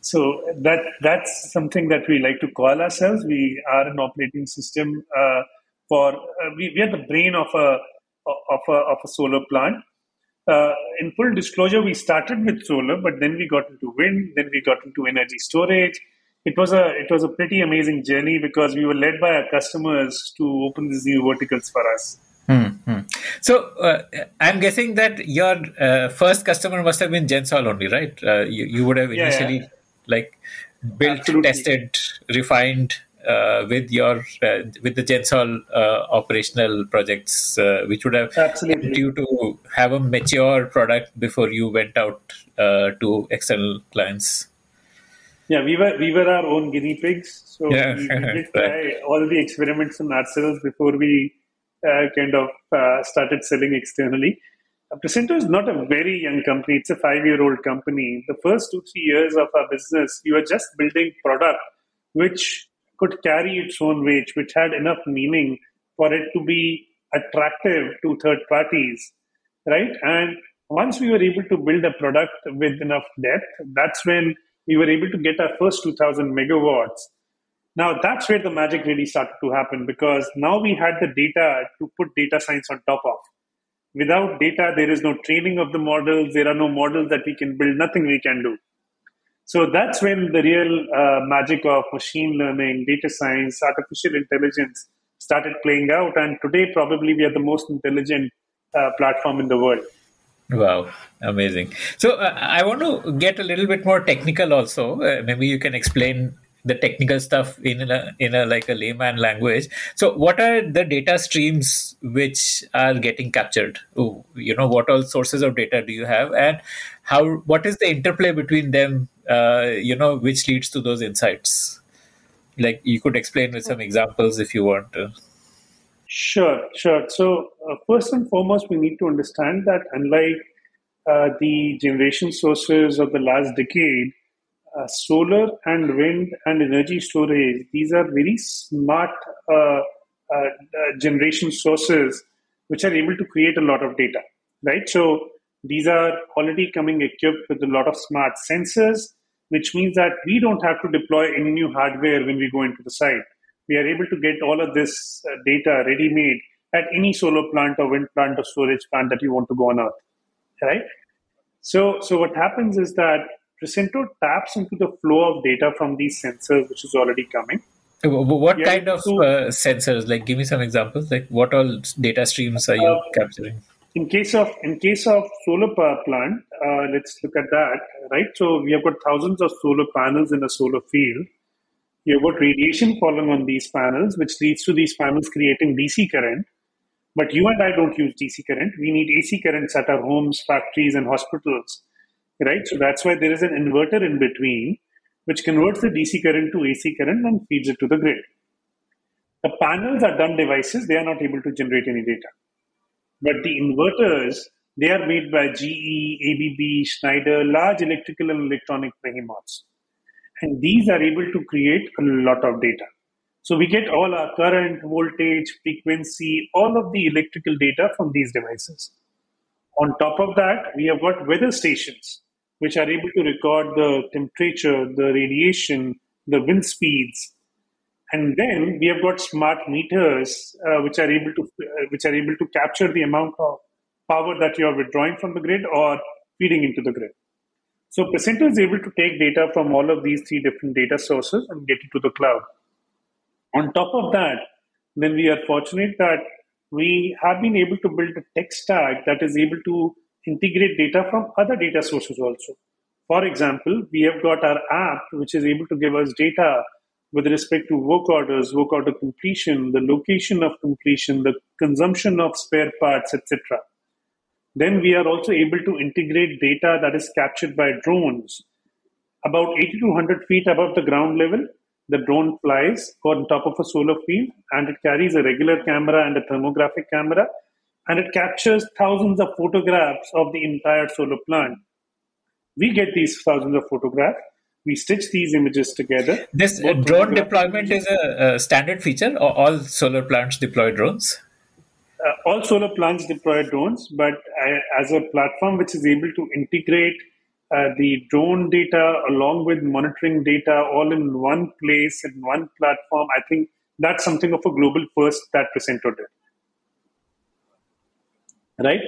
So that that's something that we like to call ourselves. We are an operating system uh, for uh, we, we are the brain of a of a, of a solar plant. Uh, in full disclosure we started with solar but then we got into wind then we got into energy storage it was a it was a pretty amazing journey because we were led by our customers to open these new verticals for us. Mm-hmm. So uh, I'm guessing that your uh, first customer must have been Gensol only, right? Uh, you, you would have initially yeah, yeah. like built, Absolutely. tested, refined uh, with your uh, with the Gensol uh, operational projects, which would have Absolutely. helped you to have a mature product before you went out to external clients. Yeah, we were we were our own guinea pigs. So yeah. we, we did try all the experiments on ourselves before we uh, kind of uh, started selling externally. Uh, Prescinto is not a very young company; it's a five-year-old company. The first two three years of our business, we were just building product which could carry its own weight, which had enough meaning for it to be attractive to third parties, right? And once we were able to build a product with enough depth, that's when we were able to get our first 2000 megawatts. Now that's where the magic really started to happen because now we had the data to put data science on top of. Without data, there is no training of the models. There are no models that we can build, nothing we can do. So that's when the real uh, magic of machine learning, data science, artificial intelligence started playing out. And today, probably, we are the most intelligent uh, platform in the world. Wow, amazing. So uh, I want to get a little bit more technical also. Uh, maybe you can explain the technical stuff in a, in a like a layman language. So what are the data streams which are getting captured? You know, what all sources of data do you have and how what is the interplay between them uh, you know which leads to those insights? Like you could explain with some examples if you want to. Sure, sure. So, uh, first and foremost, we need to understand that unlike uh, the generation sources of the last decade, uh, solar and wind and energy storage, these are very smart uh, uh, uh, generation sources which are able to create a lot of data, right? So, these are already coming equipped with a lot of smart sensors, which means that we don't have to deploy any new hardware when we go into the site we are able to get all of this uh, data ready made at any solar plant or wind plant or storage plant that you want to go on earth right so so what happens is that Prescinto taps into the flow of data from these sensors which is already coming what kind of to, uh, sensors like give me some examples like what all data streams are you uh, capturing in case of in case of solar power plant, uh, let's look at that. Right. So we have got thousands of solar panels in a solar field. You have got radiation falling on these panels, which leads to these panels creating DC current. But you and I don't use DC current. We need AC currents at our homes, factories, and hospitals. Right. So that's why there is an inverter in between, which converts the DC current to AC current and feeds it to the grid. The panels are dumb devices; they are not able to generate any data. But the inverters, they are made by GE, ABB, Schneider, large electrical and electronic behemoths. And these are able to create a lot of data. So we get all our current, voltage, frequency, all of the electrical data from these devices. On top of that, we have got weather stations, which are able to record the temperature, the radiation, the wind speeds, and then we have got smart meters uh, which are able to uh, which are able to capture the amount of power that you are withdrawing from the grid or feeding into the grid. So Prescinto is able to take data from all of these three different data sources and get it to the cloud. On top of that, then we are fortunate that we have been able to build a tech stack that is able to integrate data from other data sources also. For example, we have got our app which is able to give us data with respect to work orders, work order completion, the location of completion, the consumption of spare parts, etc. Then we are also able to integrate data that is captured by drones. About 80 to 100 feet above the ground level, the drone flies on top of a solar field and it carries a regular camera and a thermographic camera and it captures thousands of photographs of the entire solar plant. We get these thousands of photographs we stitch these images together. This drone deployment is a, a, standard feature, or all solar plants deploy drones? Uh, all solar plants deploy drones, but uh, as a platform which is able to integrate uh, the drone data along with monitoring data all in one place in one platform, I think that's something of a global first that Prescinto did. Right?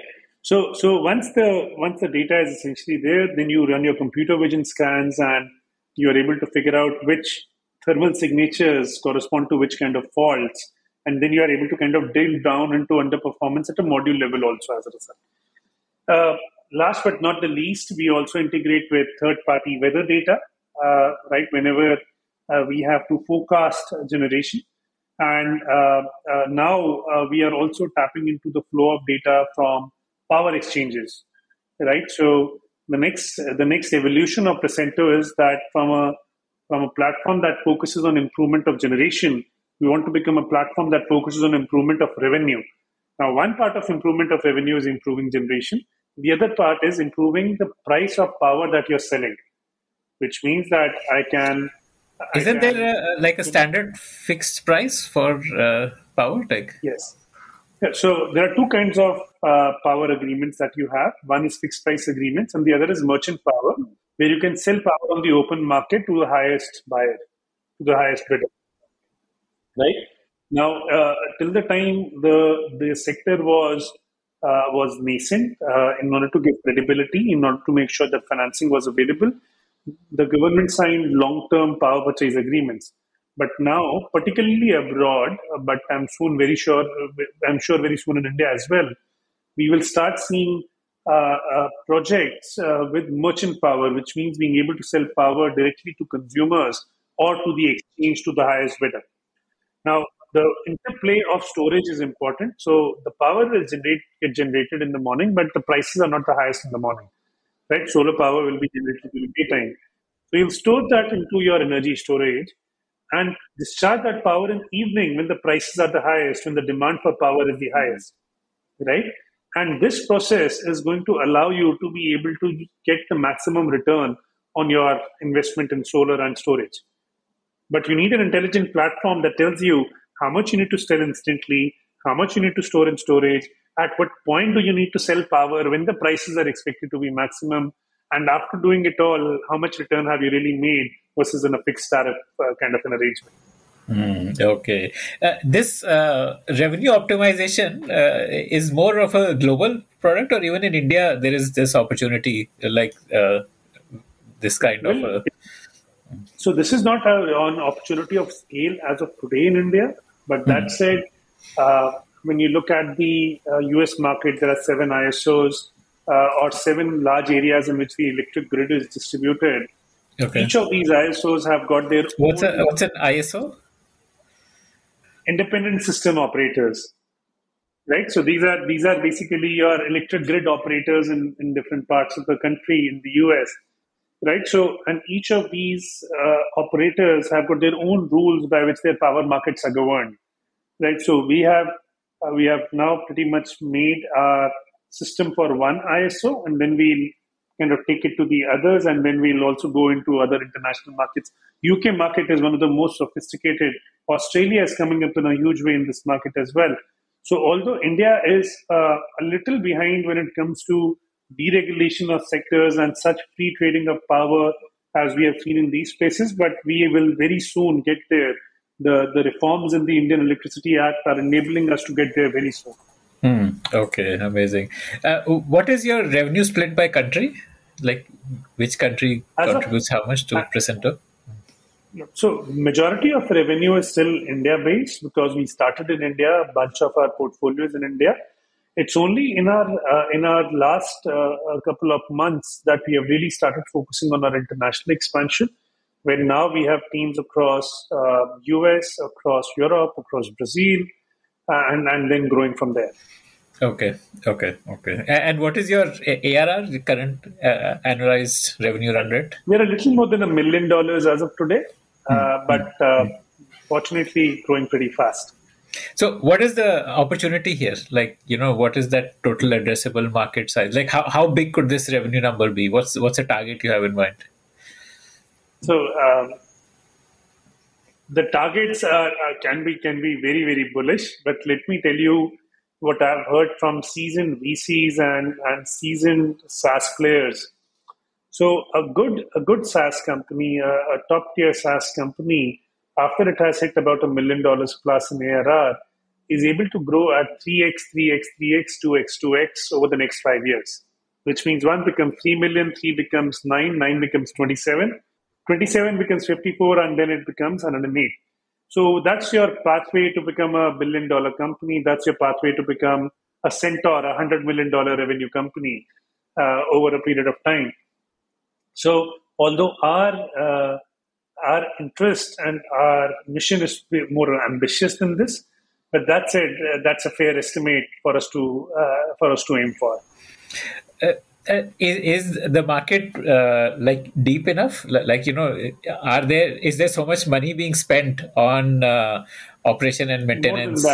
So, so once the once the data is essentially there, then you run your computer vision scans and you are able to figure out which thermal signatures correspond to which kind of faults. And then you are able to kind of drill down into underperformance at a module level also as a result. Uh, last but not the least, we also integrate with third party weather data, uh, right? Whenever uh, we have to forecast generation. And uh, uh, now uh, we are also tapping into the flow of data from power exchanges, right? So the next the next evolution of Prescinto is that from a from a platform that focuses on improvement of generation, we want to become a platform that focuses on improvement of revenue. Now, one part of improvement of revenue is improving generation. The other part is improving the price of power that you're selling, which means that I can. Isn't I can, there a, like a standard fixed price for uh, power? Like yes, yeah, so there are two kinds of uh, power agreements that you have. One is fixed price agreements, and the other is merchant power, where you can sell power on the open market to the highest buyer, to the highest bidder. Right now, uh, till the time the the sector was uh, was nascent, uh, in order to give credibility, in order to make sure that financing was available, the government signed long term power purchase agreements but now, particularly abroad, uh, but I'm soon very sure, uh, I'm sure very soon in India as well, we will start seeing uh, uh, projects uh, with merchant power, which means being able to sell power directly to consumers or to the exchange to the highest bidder. Now, the interplay of storage is important. So the power will generate get generated in the morning, but the prices are not the highest in the morning. Right? Solar power will be generated in the daytime. So you'll store that into your energy storage and discharge that power in evening when the prices are the highest, when the demand for power is the highest, right? And this process is going to allow you to be able to get the maximum return on your investment in solar and storage. But you need an intelligent platform that tells you how much you need to sell instantly, how much you need to store in storage, at what point do you need to sell power, when the prices are expected to be maximum, and after doing it all, how much return have you really made versus in a fixed tariff uh, kind of an arrangement? Mm, okay. Uh, this uh, revenue optimization uh, is more of a global product, or even in India, there is this opportunity like uh, this kind well, of. So, this is not a, an opportunity of scale as of today in India, but that mm. said, uh, when you look at the uh, US market, there are seven ISOs uh, or seven large areas in which the electric grid is distributed. Okay. Each of these ISOs have got their what's a, what's an ISO? Independent system operators, right? So these are these are basically your electric grid operators in, in different parts of the country in the US, right? So and each of these uh, operators have got their own rules by which their power markets are governed, right? So we have uh, we have now pretty much made our system for one ISO, and then we'll kind of take it to the others, and then we'll also go into other international markets. UK market is one of the most sophisticated. Australia is coming up in a huge way in this market as well. So although India is uh, a little behind when it comes to deregulation of sectors and such free trading of power as we have seen in these spaces, but we will very soon get there. The, the reforms in the Indian Electricity Act are enabling us to get there very soon. Hmm. Okay, amazing. Uh, what is your revenue split by country? Like, which country As contributes how much to uh, Prescinto? So, majority of revenue is still India based because we started in India. A bunch of our portfolios in India. It's only in our uh, in our last uh, couple of months that we have really started focusing on our international expansion. Where now we have teams across US, uh, across Europe, across Brazil, and and then growing from there. Okay, okay, okay. And what is your ARR, the current uh, annualized revenue run rate? We're a little more than a million dollars as of today, uh, mm-hmm. but uh, mm-hmm. fortunately growing pretty fast. So, what is the opportunity here? Like, you know, what is that total addressable market size? Like, how, how big could this revenue number be? What's what's a target you have in mind? So, um, the targets are, are, can be can be very very bullish, but let me tell you what I've heard from seasoned VCs and, and seasoned SaaS players. So a good a good SaaS company, a, a top tier SaaS company, after it has hit about a million dollars plus in ARR, is able to grow at 3x, 3x, 3x, 2x, 2x over the next five years. Which means one becomes 3 million, 3 becomes 9, 9 becomes 27, 27 becomes 54, and then it becomes 108. So that's your pathway to become a billion dollar company. That's your pathway to become a centaur, a hundred million dollar revenue company uh, over a period of time. So although our uh, our interest and our mission is more ambitious than this, but that's it. Uh, that's a fair estimate for us to uh, for us to aim for. Uh, uh, is, is the market uh, like deep enough like you know are there is there so much money being spent on uh, operation and maintenance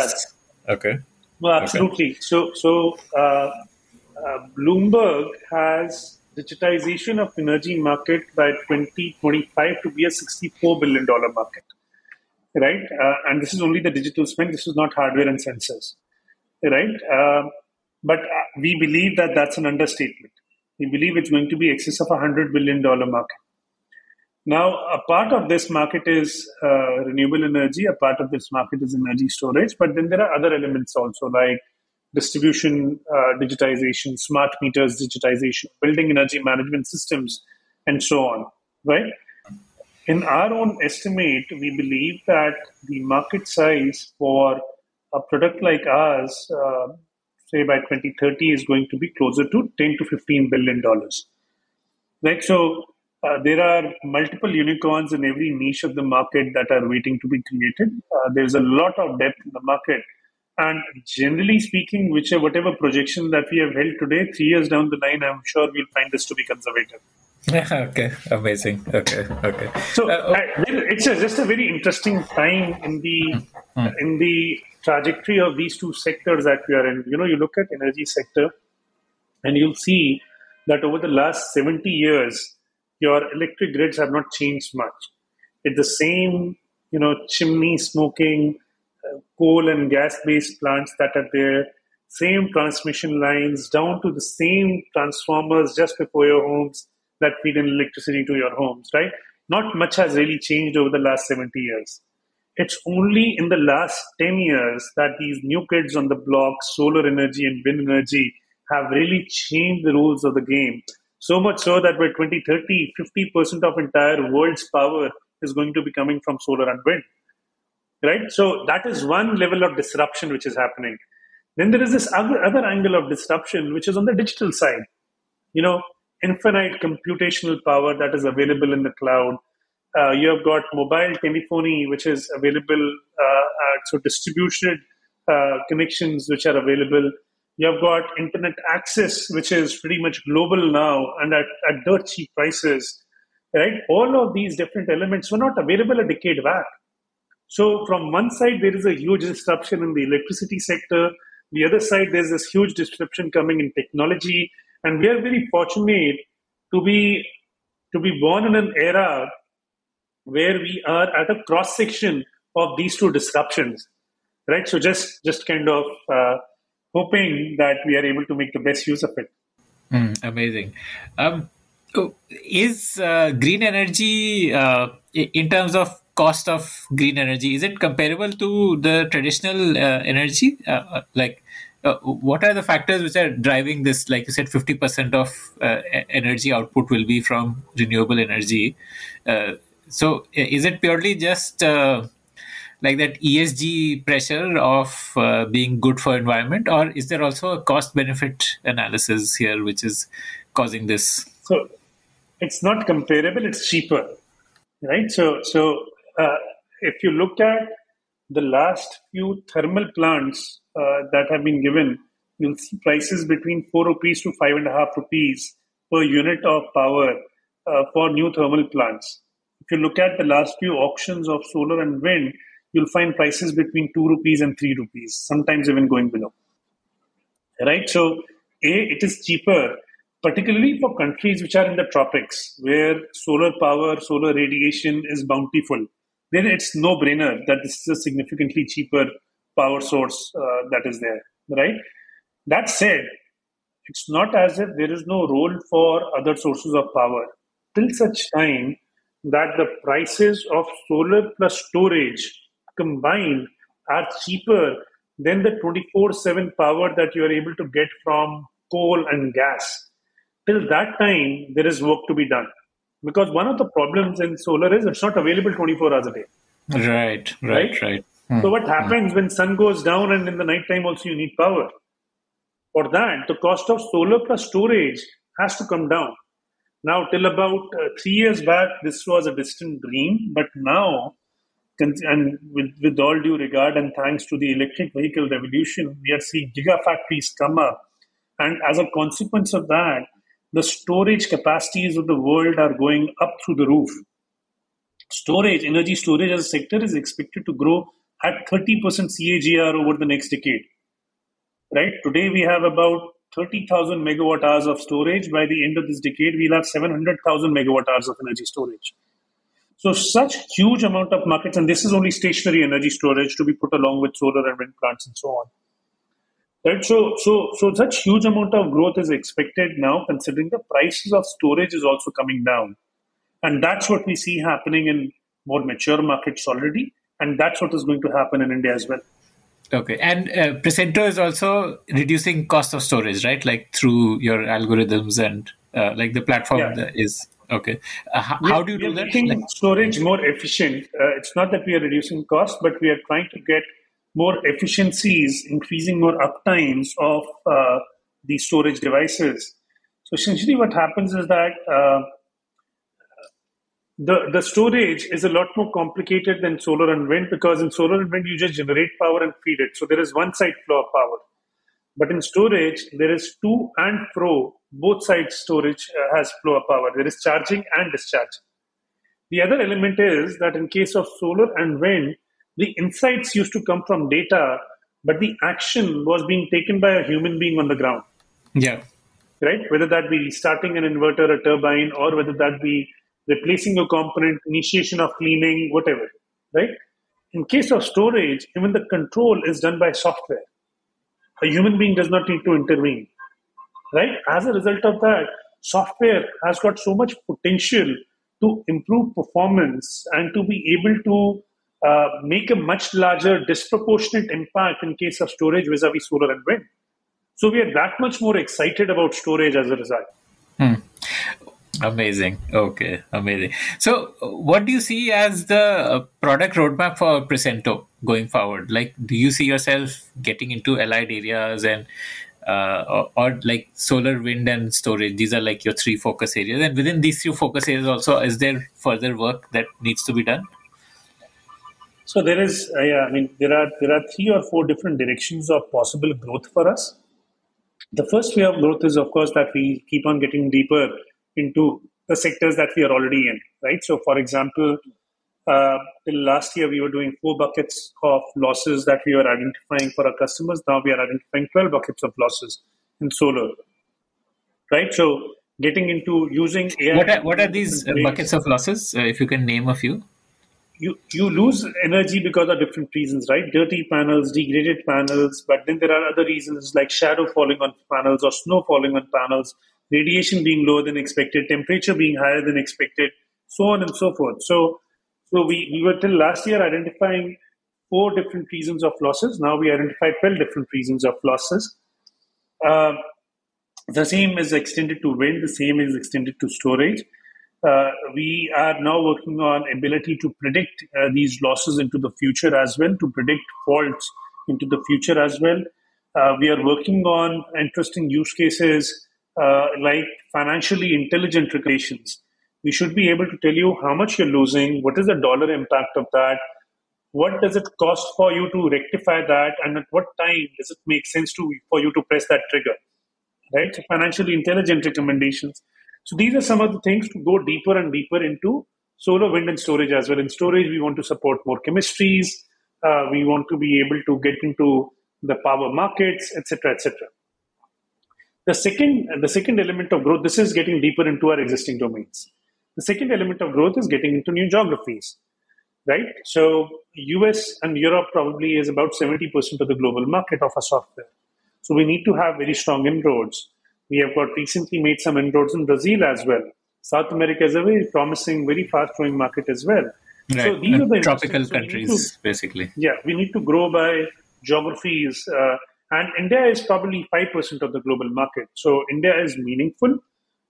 okay well absolutely okay. so so uh, uh, bloomberg has digitization of energy market by 2025 to be a 64 billion dollar market right? Uh, and this is only the digital spend this is not hardware and sensors right? But we believe that that's an understatement. We believe it's going to be excess of a $100 billion market. Now, a part of this market is uh, renewable energy, a part of this market is energy storage, but then there are other elements also like distribution uh, digitization, smart meters digitization, building energy management systems, and so on, right? In our own estimate, we believe that the market size for a product like ours uh, say by 2030 is going to be closer to 10 to 15 billion dollars right so uh, there are multiple unicorns in every niche of the market that are waiting to be created uh, there's a lot of depth in the market and generally speaking whichever whatever projection that we have held today three years down the line i'm sure we'll find this to be conservative okay amazing okay okay so uh, oh. it's a, just a very interesting time in the mm-hmm. in the trajectory of these two sectors that we are in. You know, you look at energy sector, and you'll see that over the last 70 years, your electric grids have not changed much. It's the same, you know, chimney smoking, coal and gas-based plants that are there, same transmission lines, down to the same transformers just before your homes that feed in electricity to your homes, right? Not much has really changed over the last 70 years. It's only in the last 10 years that these new kids on the block, solar energy and wind energy, have really changed the rules of the game. So much so that by 2030, 50% of entire world's power is going to be coming from solar and wind. Right? So that is one level of disruption which is happening. Then there is this other, angle of disruption, which is on the digital side. You know, infinite computational power that is available in the cloud. Uh, you have got mobile telephony, which is available, uh, so distributed uh, connections which are available. You have got internet access, which is pretty much global now and at, at dirt cheap prices. Right? All of these different elements were not available a decade back. So from one side, there is a huge disruption in the electricity sector. The other side, there's this huge disruption coming in technology, and we are very fortunate to be to be born in an era where we are at a cross section of these two disruptions, right? So just just kind of uh, hoping that we are able to make the best use of it. Mm, amazing. Um, is uh, green energy uh, in terms of cost of green energy is it comparable to the traditional uh, energy? Uh, uh like uh, what are the factors which are driving this? Like you said 50% of energy output will be from renewable energy. So is it purely just like that esg pressure of being good for environment or is there also a cost benefit analysis here which is causing this? So it's not comparable it's cheaper right so so uh, if you look at the last few thermal plants uh, that have been given, you'll see prices between 4 rupees to 5.5 rupees per unit of power uh, for new thermal plants. If you look at the last few auctions of solar and wind, you'll find prices between 2 rupees and 3 rupees, sometimes even going below. Right? So, A, it is cheaper, particularly for countries which are in the tropics, where solar power, solar radiation is bountiful then it's no brainer that this is a significantly cheaper power source uh, that is there, right? That said, it's not as if there is no role for other sources of power till such time that the prices of solar plus storage combined are cheaper than the 24 7 power that you are able to get from coal and gas. Till that time, there is work to be done because one of the problems in solar is it's not available 24 hours a day right right right, right. Hmm. so what happens hmm. when sun goes down and in the night time also you need power for that the cost of solar plus storage has to come down now till about uh, 3 years back this was a distant dream but now and with, with all due regard and thanks to the electric vehicle revolution we are seeing gigafactories come up and as a consequence of that the storage capacities of the world are going up through the roof. Storage, energy storage as a sector is expected to grow at 30% CAGR over the next decade. Right? Today we have about 30,000 megawatt hours of storage. By the end of this decade, we'll have 700,000 megawatt hours of energy storage. So such huge amount of markets, and this is only stationary energy storage to be put along with solar and wind plants and so on. Right. So, so, so such huge amount of growth is expected now, considering the prices of storage is also coming down, and that's what we see happening in more mature markets already, and that's what is going to happen in India as well. Okay, and uh, Prescinto is also reducing cost of storage, right? Like through your algorithms and uh, like the platform yeah. is okay. Uh, how, how, do you do that? Making like, storage more efficient. Uh, it's not that we are reducing cost, but we are trying to get more efficiencies, increasing more uptimes of uh, these storage devices. So essentially, what happens is that uh, the the storage is a lot more complicated than solar and wind because in solar and wind you just generate power and feed it. So there is one side flow of power, but in storage there is to and fro. Both sides storage uh, has flow of power. There is charging and discharge. The other element is that in case of solar and wind, the insights used to come from data, but the action was being taken by a human being on the ground. Yeah. Right? Whether that be restarting an inverter, a turbine, or whether that be replacing a component, initiation of cleaning, whatever. Right? In case of storage, even the control is done by software. A human being does not need to intervene. Right? As a result of that, software has got so much potential to improve performance and to be able to uh, make a much larger disproportionate impact in case of storage vis-a-vis solar and wind. So we are that much more excited about storage as a result. Hmm. Amazing. Okay, amazing. So, what do you see as the uh, product roadmap for Prescinto going forward? Like, do you see yourself getting into allied areas and uh, or, or, like solar, wind, and storage? These are like your three focus areas. And within these three focus areas, also, is there further work that needs to be done? So there is, uh, yeah, I mean, there are there are three or four different directions of possible growth for us. The first way of growth is, of course, that we keep on getting deeper into the sectors that we are already in, right? So, for example, uh, last year we were doing four buckets of losses that we were identifying for our customers. Now we are identifying 12 buckets of losses in solar, right? So, getting into using AI. What are, what are these buckets of losses? Uh, if you can name a few. You, you lose energy because of different reasons, right? Dirty panels, degraded panels, but then there are other reasons like shadow falling on panels or snow falling on panels radiation being lower than expected, temperature being higher than expected, so on and so forth. So, so we, we were till last year identifying four different reasons of losses. Now we identify 12 different reasons of losses. Uh, the same is extended to wind, the same is extended to storage. Uh, we are now working on ability to predict uh, these losses into the future as well, to predict faults into the future as well. Uh, we are working on interesting use cases uh, like financially intelligent regulations. We should be able to tell you how much you're losing, what is the dollar impact of that, what does it cost for you to rectify that, and at what time does it make sense to for you to press that trigger, right? So financially intelligent recommendations. So these are some of the things to go deeper and deeper into solar, wind, and storage as well. In storage, we want to support more chemistries. Uh, we want to be able to get into the power markets, etc., etc. The second, the second element of growth, this is getting deeper into our existing domains. The second element of growth is getting into new geographies, right? So US and Europe probably is about 70% of the global market of our software. So we need to have very strong inroads. We have got recently made some inroads in Brazil as well. South America is a very promising, very fast growing market as well. Right. So these are the tropical so countries, to, basically. Yeah, we need to grow by geographies. Uh, and India is probably 5% of the global market. So India is meaningful.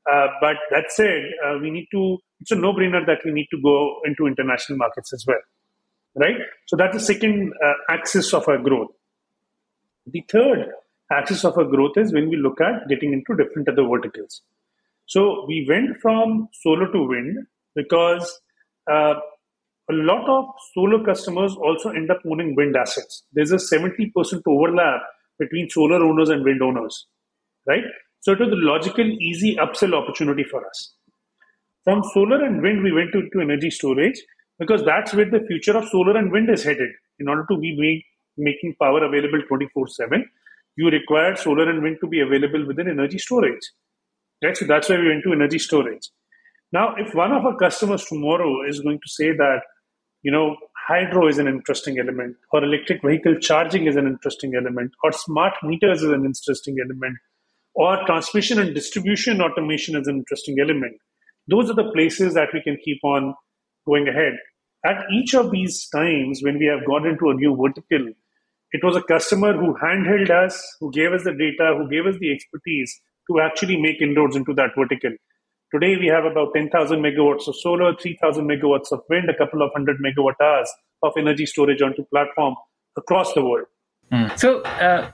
Uh, but that said, uh, we need to, it's a no brainer that we need to go into international markets as well. Right? So that's the second uh, axis of our growth. The third axis of our growth is when we look at getting into different other verticals. So we went from solar to wind because uh, a lot of solar customers also end up owning wind assets. There's a 70% overlap between solar owners and wind owners, right? So it was a logical, easy upsell opportunity for us. From solar and wind, we went to, to energy storage because that's where the future of solar and wind is headed. In order to be making power available 24 7, you require solar and wind to be available within energy storage. Right? So that's why we went to energy storage. Now, if one of our customers tomorrow is going to say that, you know, hydro is an interesting element, or electric vehicle charging is an interesting element, or smart meters is an interesting element, or transmission and distribution automation is an interesting element. Those are the places that we can keep on going ahead. At each of these times, when we have gone into a new vertical, it was a customer who handheld us, who gave us the data, who gave us the expertise to actually make inroads into that vertical. Today, we have about 10,000 megawatts of solar, 3,000 megawatts of wind, a couple of hundred megawatt hours of energy storage onto platform across the world. Mm. So, uh,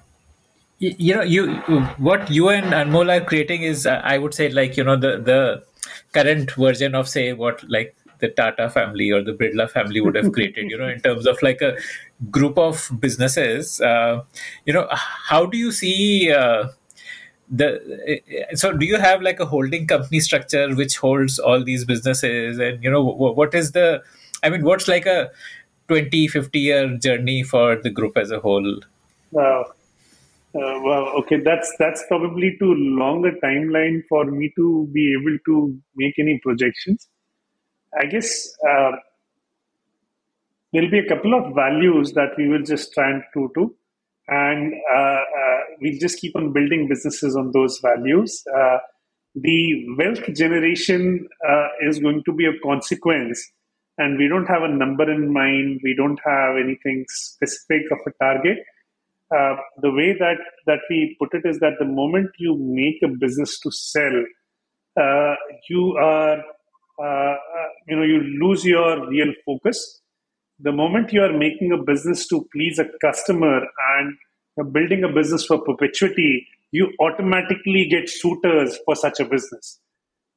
you know, you what you and Anmol are creating is, uh, I would say, like you know, the the current version of say what like the Tata family or the Birla family would have created, you know, in terms of like a group of businesses. Uh, you know, how do you see uh, the so do you have like a holding company structure which holds all these businesses and you know what is the i mean what's like a 20 50 year journey for the group as a whole wow uh, well okay that's that's probably too long a timeline for me to be able to make any projections i guess uh, there'll be a couple of values that we will just try and to to and uh, uh, we'll just keep on building businesses on those values. Uh, the wealth generation is going to be a consequence, and we don't have a number in mind. We don't have anything specific of a target. Uh, the way that that we put it is that the moment you make a business to sell, uh, you are, uh, uh, you know, you lose your real focus. The moment you are making a business to please a customer and building a business for perpetuity, you automatically get suitors for such a business,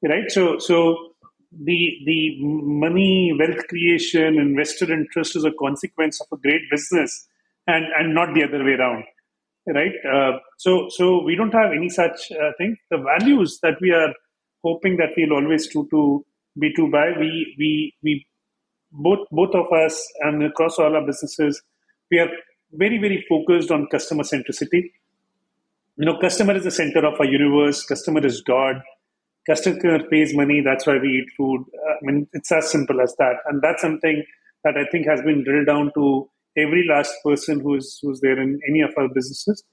right? So, so the the money, wealth creation, investor interest is a consequence of a great business, and and not the other way around, right? Uh, so so we don't have any such uh, thing. The values that we are hoping that we'll always do to be to buy. We we we both both of us and across all our businesses, we are very very focused on customer centricity. You know, customer is the center of our universe. Customer is God. Customer pays money. That's why we eat food. Uh, I mean, it's as simple as that. And that's something that I think has been drilled down to every last person who's who's there in any of our businesses.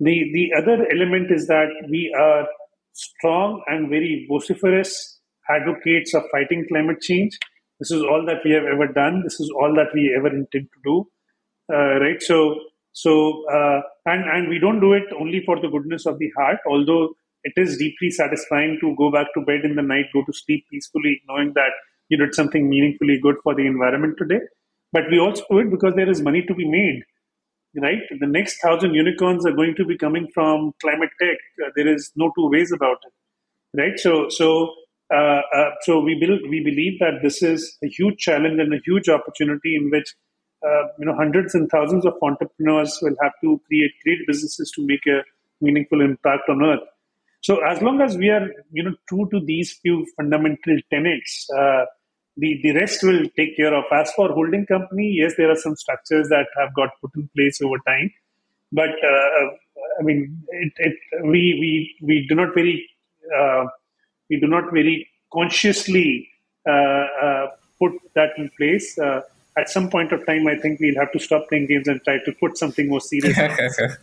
The the other element is that we are strong and very vociferous advocates of fighting climate change. This is all that we have ever done. This is all that we ever intend to do. Uh, right? So, so uh, and and we don't do it only for the goodness of the heart. Although it is deeply satisfying to go back to bed in the night, go to sleep peacefully, knowing that you did something meaningfully good for the environment today. But we also do it because there is money to be made right? The next thousand unicorns are going to be coming from climate tech. Uh, there is no two ways about it, right? So, so, uh, uh, so we build, we believe that this is a huge challenge and a huge opportunity in which uh, you know hundreds and thousands of entrepreneurs will have to create great businesses to make a meaningful impact on Earth. So, as long as we are you know true to these few fundamental tenets uh, the, the rest will take care of. As for holding company, yes, there are some structures that have got put in place over time, but uh, I mean, it, it, we we we do not very we do not very consciously uh, uh put that in place. Uh, at some point of time, I think we'll have to stop playing games and try to put something more serious.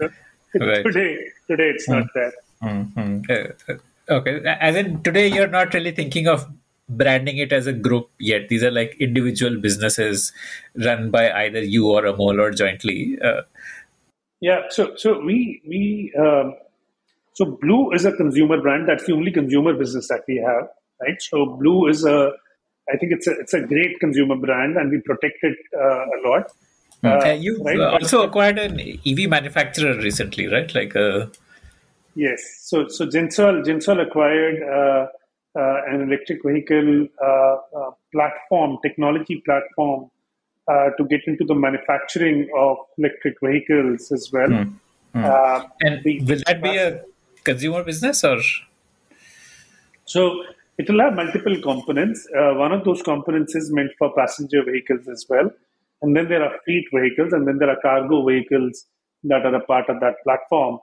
right. Today, today it's mm. not there. Mm-hmm. Uh, okay, as in today, you're not really thinking of branding it as a group yet. These are like individual businesses run by either you or Anmol or jointly. Uh, yeah, so so we we um, so Blue is a consumer brand. That's the only consumer business that we have, right? So Blue is a I think it's a it's a great consumer brand, and we protect it uh, a lot. Hmm. Uh, you right? also but, acquired an EV manufacturer recently, right? Like a uh, yes. So so Gensol Gensol acquired uh, uh, an electric vehicle uh, uh, platform, technology platform, to get into the manufacturing of electric vehicles as well. Mm. Mm. and the, will that be a consumer business or? So it will have multiple components. Uh, one of those components is meant for passenger vehicles as well. And then there are fleet vehicles, and then there are cargo vehicles that are a part of that platform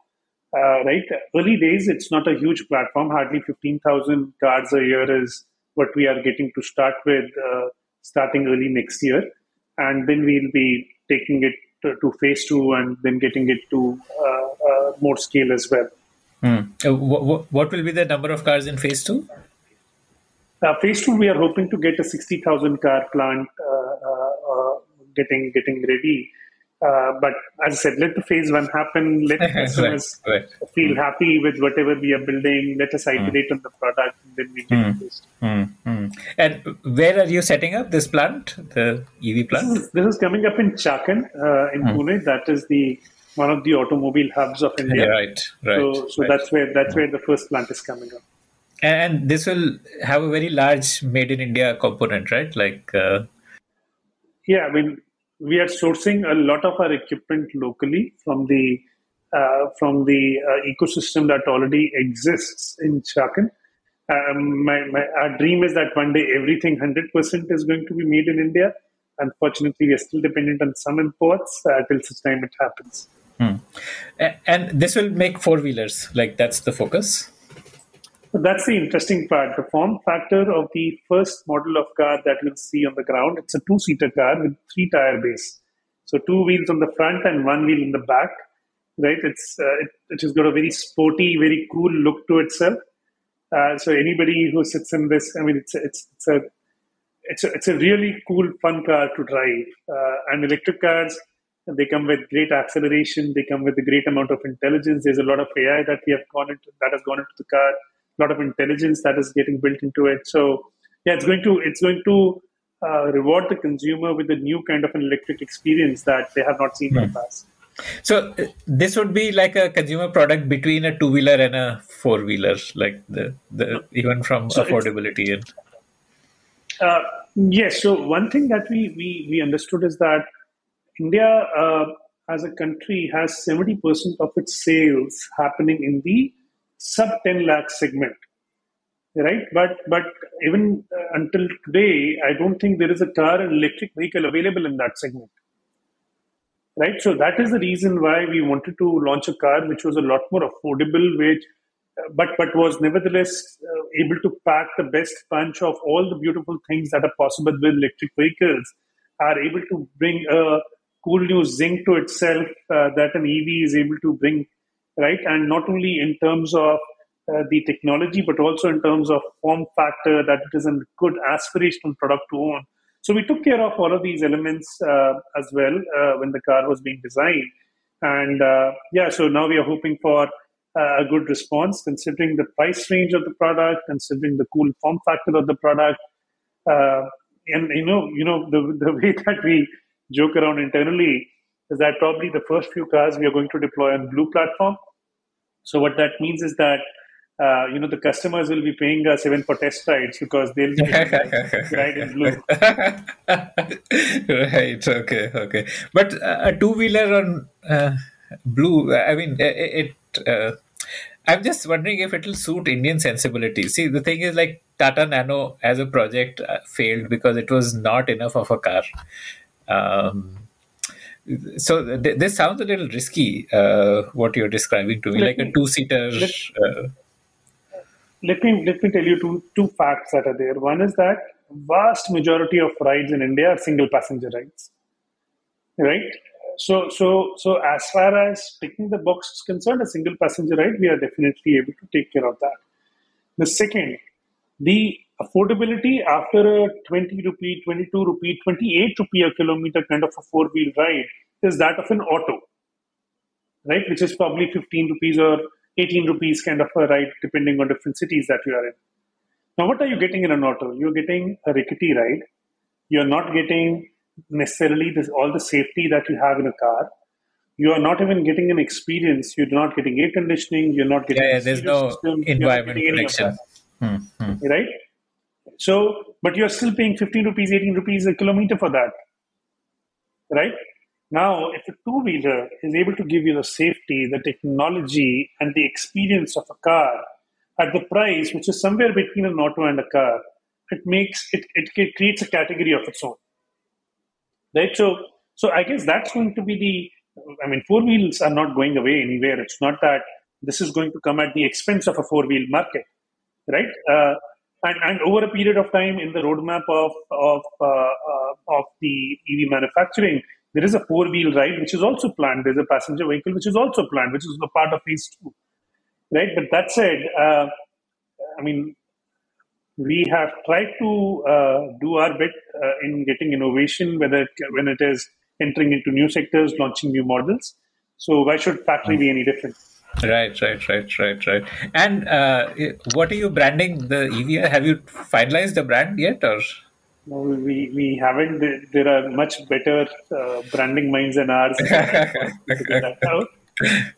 uh, right? Early days, it's not a huge platform. Hardly 15,000 cards a year is what we are getting to start with, uh, starting early next year. And then we'll be taking it to, to phase two and then getting it to uh, uh more scale as well. Hmm. What, what will be the number of cars in phase two? Uh, phase two, we are hoping to get a 60,000 car plant uh, getting getting ready uh, but as I said, let the phase one happen. Let customers right, right. feel happy with whatever we are building. Let us iterate mm. on the product, and then we get mm. it mm. mm. And where are you setting up this plant, the EV plant? This is, this is coming up in Chakan uh, in mm. Pune. That is the one of the automobile hubs of India. Yeah, right, right. So, so right. that's where that's where the first plant is coming up. And this will have a very large made in India component, right? Like. Uh... Yeah, I mean, we are sourcing a lot of our equipment locally from the uh, from the uh, ecosystem that already exists in Chakan. Um, my, my, our dream is that one day everything 100% is going to be made in India. Unfortunately, we are still dependent on some imports uh, till such time it happens. Hmm. And this will make four wheelers, like that's the focus. That's the interesting part. The form factor of the first model of car that you'll see on the ground, it's a two-seater car with three tire base. So two wheels on the front and one wheel in the back. Right? It's uh, it, it has got a very sporty, very cool look to itself. Uh, so anybody who sits in this, I mean, it's it's it's a it's a, it's a really cool, fun car to drive. Uh, and electric cars, they come with great acceleration. They come with a great amount of intelligence. There's a lot of AI that we have gone into that has gone into the car A lot of intelligence that is getting built into it. So yeah, it's going to it's going to uh, reward the consumer with a new kind of an electric experience that they have not seen in the past. So uh, this would be like a consumer product between a two wheeler and a four wheeler, like the the even from So affordability and Uh, yes. So one thing that we we, we understood is that India, uh, as a country, has seventy percent of its sales happening in the sub ten lakh segment, right? But but even uh, until today, I don't think there is a car and electric vehicle available in that segment, right? So that is the reason why we wanted to launch a car which was a lot more affordable, which but but was nevertheless uh, able to pack the best punch of all the beautiful things that are possible with electric vehicles are able to bring a cool new zinc to itself uh, that an ev is able to bring right? And not only in terms of uh, the technology but also in terms of form factor that it is a good aspirational product to own. So we took care of all of these elements uh, as well uh, when the car was being designed. And uh, yeah so now we are hoping for uh, a good response considering the price range of the product, considering the cool form factor of the product. And you know, you know the the way that we joke around internally is that probably the first few cars we are going to deploy on Blue platform. So what that means is that uh, you know the customers will be paying us even for test rides because they'll be ride in Blue. right. Okay. Okay. But uh, a two wheeler on uh, blue, I mean, it. uh, I'm just wondering if it will suit Indian sensibilities. See, the thing is, like Tata Nano as a project uh, failed because it was not enough of a car. Um, so th- this sounds a little risky. Uh, what you're describing to me, Let like a two-seater. let- Uh, let me let me tell you two two facts that are there. One is that vast majority of rides in India are single passenger rides, right? So so so as far as ticking the box is concerned, a single passenger ride, we are definitely able to take care of that. The second, the affordability after a 20 rupee, 22 rupee, 28 rupee a kilometer kind of a four wheel ride is that of an auto right? Which is probably 15 rupees or 18 rupees kind of a ride, depending on different cities that you are in. Now, what are you getting in an auto? You're getting a rickety ride. You're not getting necessarily this, all the safety that you have in a car. You are not even getting an experience. You're not getting air conditioning. You're not getting yeah, yeah, there's no system, environment getting any of protection. Hmm, hmm. right? So, but you're still paying 15 rupees, 18 rupees a kilometer for that right? Now, if a two wheeler is able to give you the safety, the technology, and the experience of a car at the price which is somewhere between an auto and a car, it makes it, it, it creates a category of its own. Right? So so I guess that's going to be the I mean, four wheels are not going away anywhere. It's not that this is going to come at the expense of a four wheel market, right? Uh, and, and over a period of time in the roadmap of of uh, of the EV manufacturing, there is a four wheel ride which is also planned. There's a passenger vehicle which is also planned, which is a part of phase two, right? But that said, uh, I mean, we have tried to uh, do our bit uh, in getting innovation, whether it, when it is entering into new sectors, launching new models. So why should factory be any different? Right, right, right, right, right. And uh, what are you branding the EV? Have you finalized the brand yet, or? No, we, we haven't. There- are much better uh, branding minds than ours. to figure that out.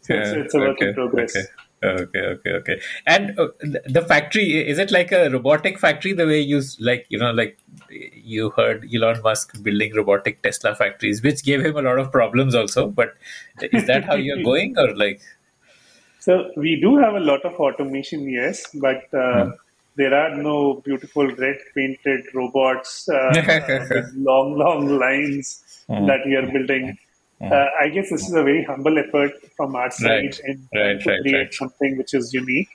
So it's, it's a work in progress. Okay. Okay, okay, okay. And uh, the factory is it like a robotic factory? The way you like, you know, like you heard Elon Musk building robotic Tesla factories, which gave him a lot of problems also. But is that how you're going, or like? So we do have a lot of automation, yes, but uh, there are no beautiful red painted robots uh, uh, with long, long lines that we are building. Uh, I guess this is a very humble effort from our side Right. in Right, to right, create something which is unique.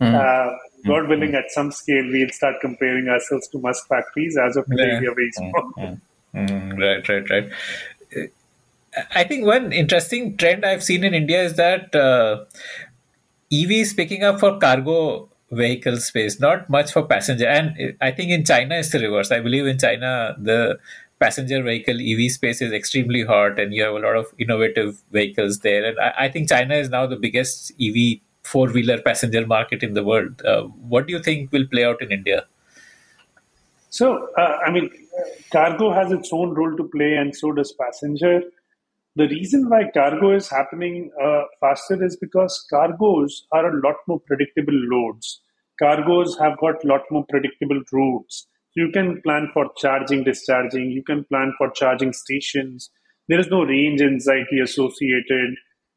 Hmm. Uh, God willing, at some scale, we'll start comparing ourselves to Musk factories. As of today, Yeah. we are very small. Mm, right, right, right. Uh, I think one interesting trend I've seen in India is that uh, EV is picking up for cargo vehicle space, not much for passenger. And I think in China it's the reverse. I believe in China the passenger vehicle EV space is extremely hot, and you have a lot of innovative vehicles there. And I, I think China is now the biggest EV four wheeler passenger market in the world. Uh, what do you think will play out in India? So, uh, I mean, cargo has its own role to play, and so does passenger. The reason why cargo is happening uh, faster is because cargoes are a lot more predictable loads. Cargoes have got a lot more predictable routes. You can plan for charging, discharging. You can plan for charging stations. There is no range anxiety associated,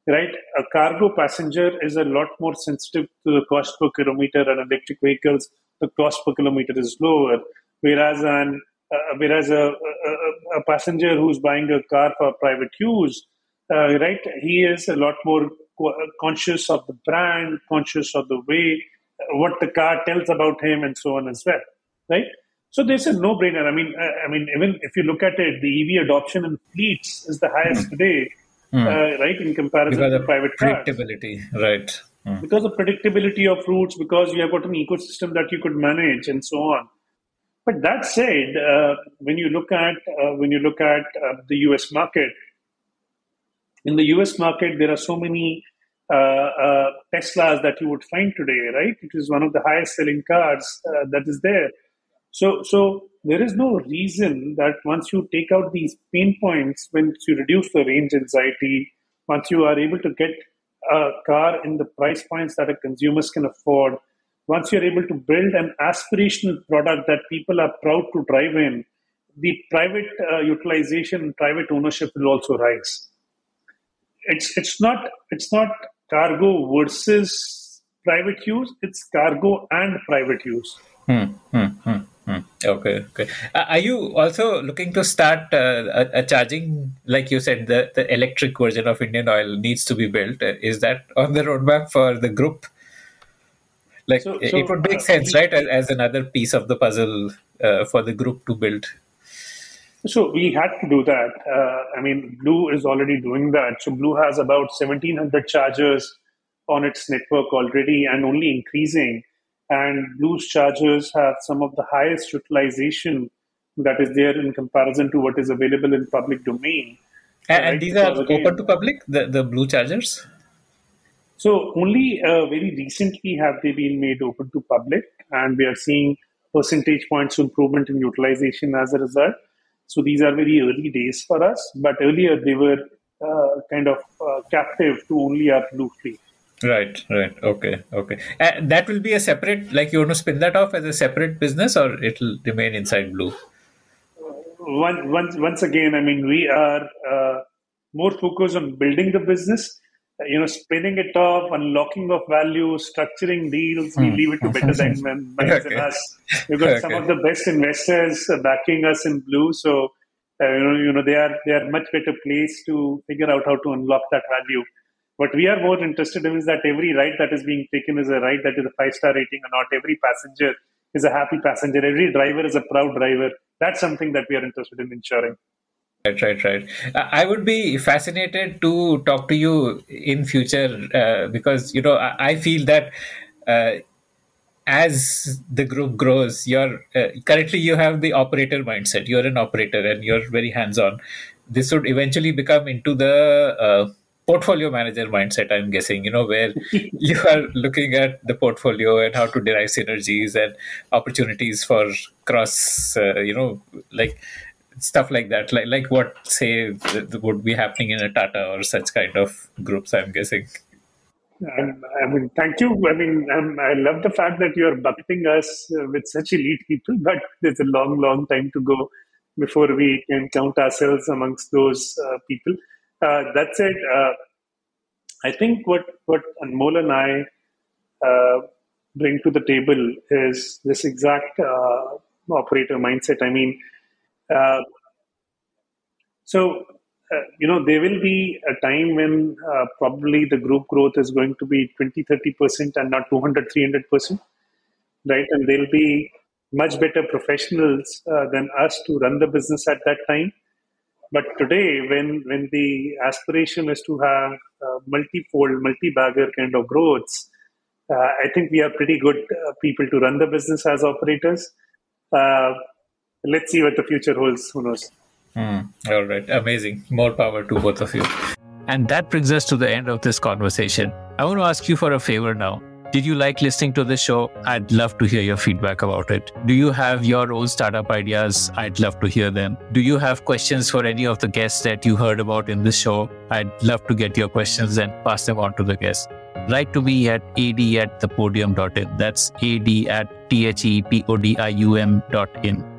right? A cargo passenger is a lot more sensitive to the cost per kilometer, and electric vehicles, the cost per kilometer is lower. Whereas an uh, whereas a, a, a, passenger who's buying a car for private use, uh, right, he is a lot more conscious of the brand, conscious of the way uh, what the car tells about him, and so on as well, right? So there's a no-brainer. I mean, uh, I mean, even if you look at it, the EV adoption in fleets is the highest mm. today, mm. Uh, right, in comparison because to private predictability, cars. right? Mm. Because of predictability of routes, because you have got an ecosystem that you could manage, and so on. But that said, uh, when you look at uh, when you look at uh, the U.S. market, in the U.S. market there are so many uh, uh, Teslas that you would find today, right? It is one of the highest selling cars uh, that is there. So, so there is no reason that once you take out these pain points, once you reduce the range anxiety, once you are able to get a car in the price points that a consumers can afford, once you're able to build an aspirational product that people are proud to drive in, the private uh, utilization, private ownership will also rise. It's it's not it's not cargo versus private use. It's cargo and private use. Hmm, hmm, hmm, hmm. okay, okay. Are you also looking to start uh, a, a, charging, like you said, the, the electric version of Indian Oil needs to be built? Is that on the roadmap for the group? Like so, so, it would make uh, sense right as, as, another piece of the puzzle uh, for the group to build. So we had to do that. Uh, i mean blue is already doing that. So blue has about 1700 chargers on its network already and only increasing. And blue's chargers have some of the highest utilization that is there in comparison to what is available in public domain. And, right? and these are again, open to public the, the blue chargers so only uh, very recently have they been made open to public, and we are seeing percentage points improvement in utilization as a result. So these are very early days for us, but earlier they were uh, kind of uh, captive to only our blue fleet. Right, right, okay, okay. That will be a separate, like you want to spin that off as a separate business, or it'll remain inside blue. Once, once, once again, I mean, we are uh, more focused on building the business you know, spinning it off, unlocking of value, structuring deals. We hmm. leave it to better than minds okay. than us. We've got okay. some of the best investors backing us in blue, so uh, you know, you know, they are they are much better placed to figure out how to unlock that value. What we are more interested in is that every ride that is being taken is a ride that is a five star rating, and not every passenger is a happy passenger. Every driver is a proud driver. That's something that we are interested in ensuring. Right, right, right. I would be fascinated to talk to you in future uh, because you know I, I feel that uh, as the group grows, you're uh, currently you have the operator mindset. You're an operator and you're very hands-on. This would eventually become into the uh, portfolio manager mindset. I'm guessing you know where you are looking at the portfolio and how to derive synergies and opportunities for cross. Uh, you know, like stuff like that like like what say would be happening in a tata or such kind of groups i'm guessing I mean, thank you. I mean, um, I love the fact that you're bucketing us uh, with such elite people, but there's a long, long time to go before we can count ourselves amongst those uh, people. Uh, that said, uh, I think what what Anmol and I uh, bring to the table is this exact uh, operator mindset. I mean, uh, so, uh, you know, there will be a time when uh, probably the group growth is going to be 20, 30% and not 200, 300%, right? And there'll be much better professionals uh, than us to run the business at that time. But today, when, when the aspiration is to have uh, multi-fold, multi-bagger kind of growths, uh, I think we are pretty good people to run the business as operators let's see what the future holds. Who knows? Mm, all right. Amazing. More power to both of you. And that brings us to the end of this conversation. I want to ask you for a favor now. Did you like listening to this show? I'd love to hear your feedback about it. Do you have your own startup ideas? I'd love to hear them. Do you have questions for any of the guests that you heard about in this show? I'd love to get your questions and pass them on to the guests. Write to me at ad at thepodium.in. That's ad at thepodium dot in.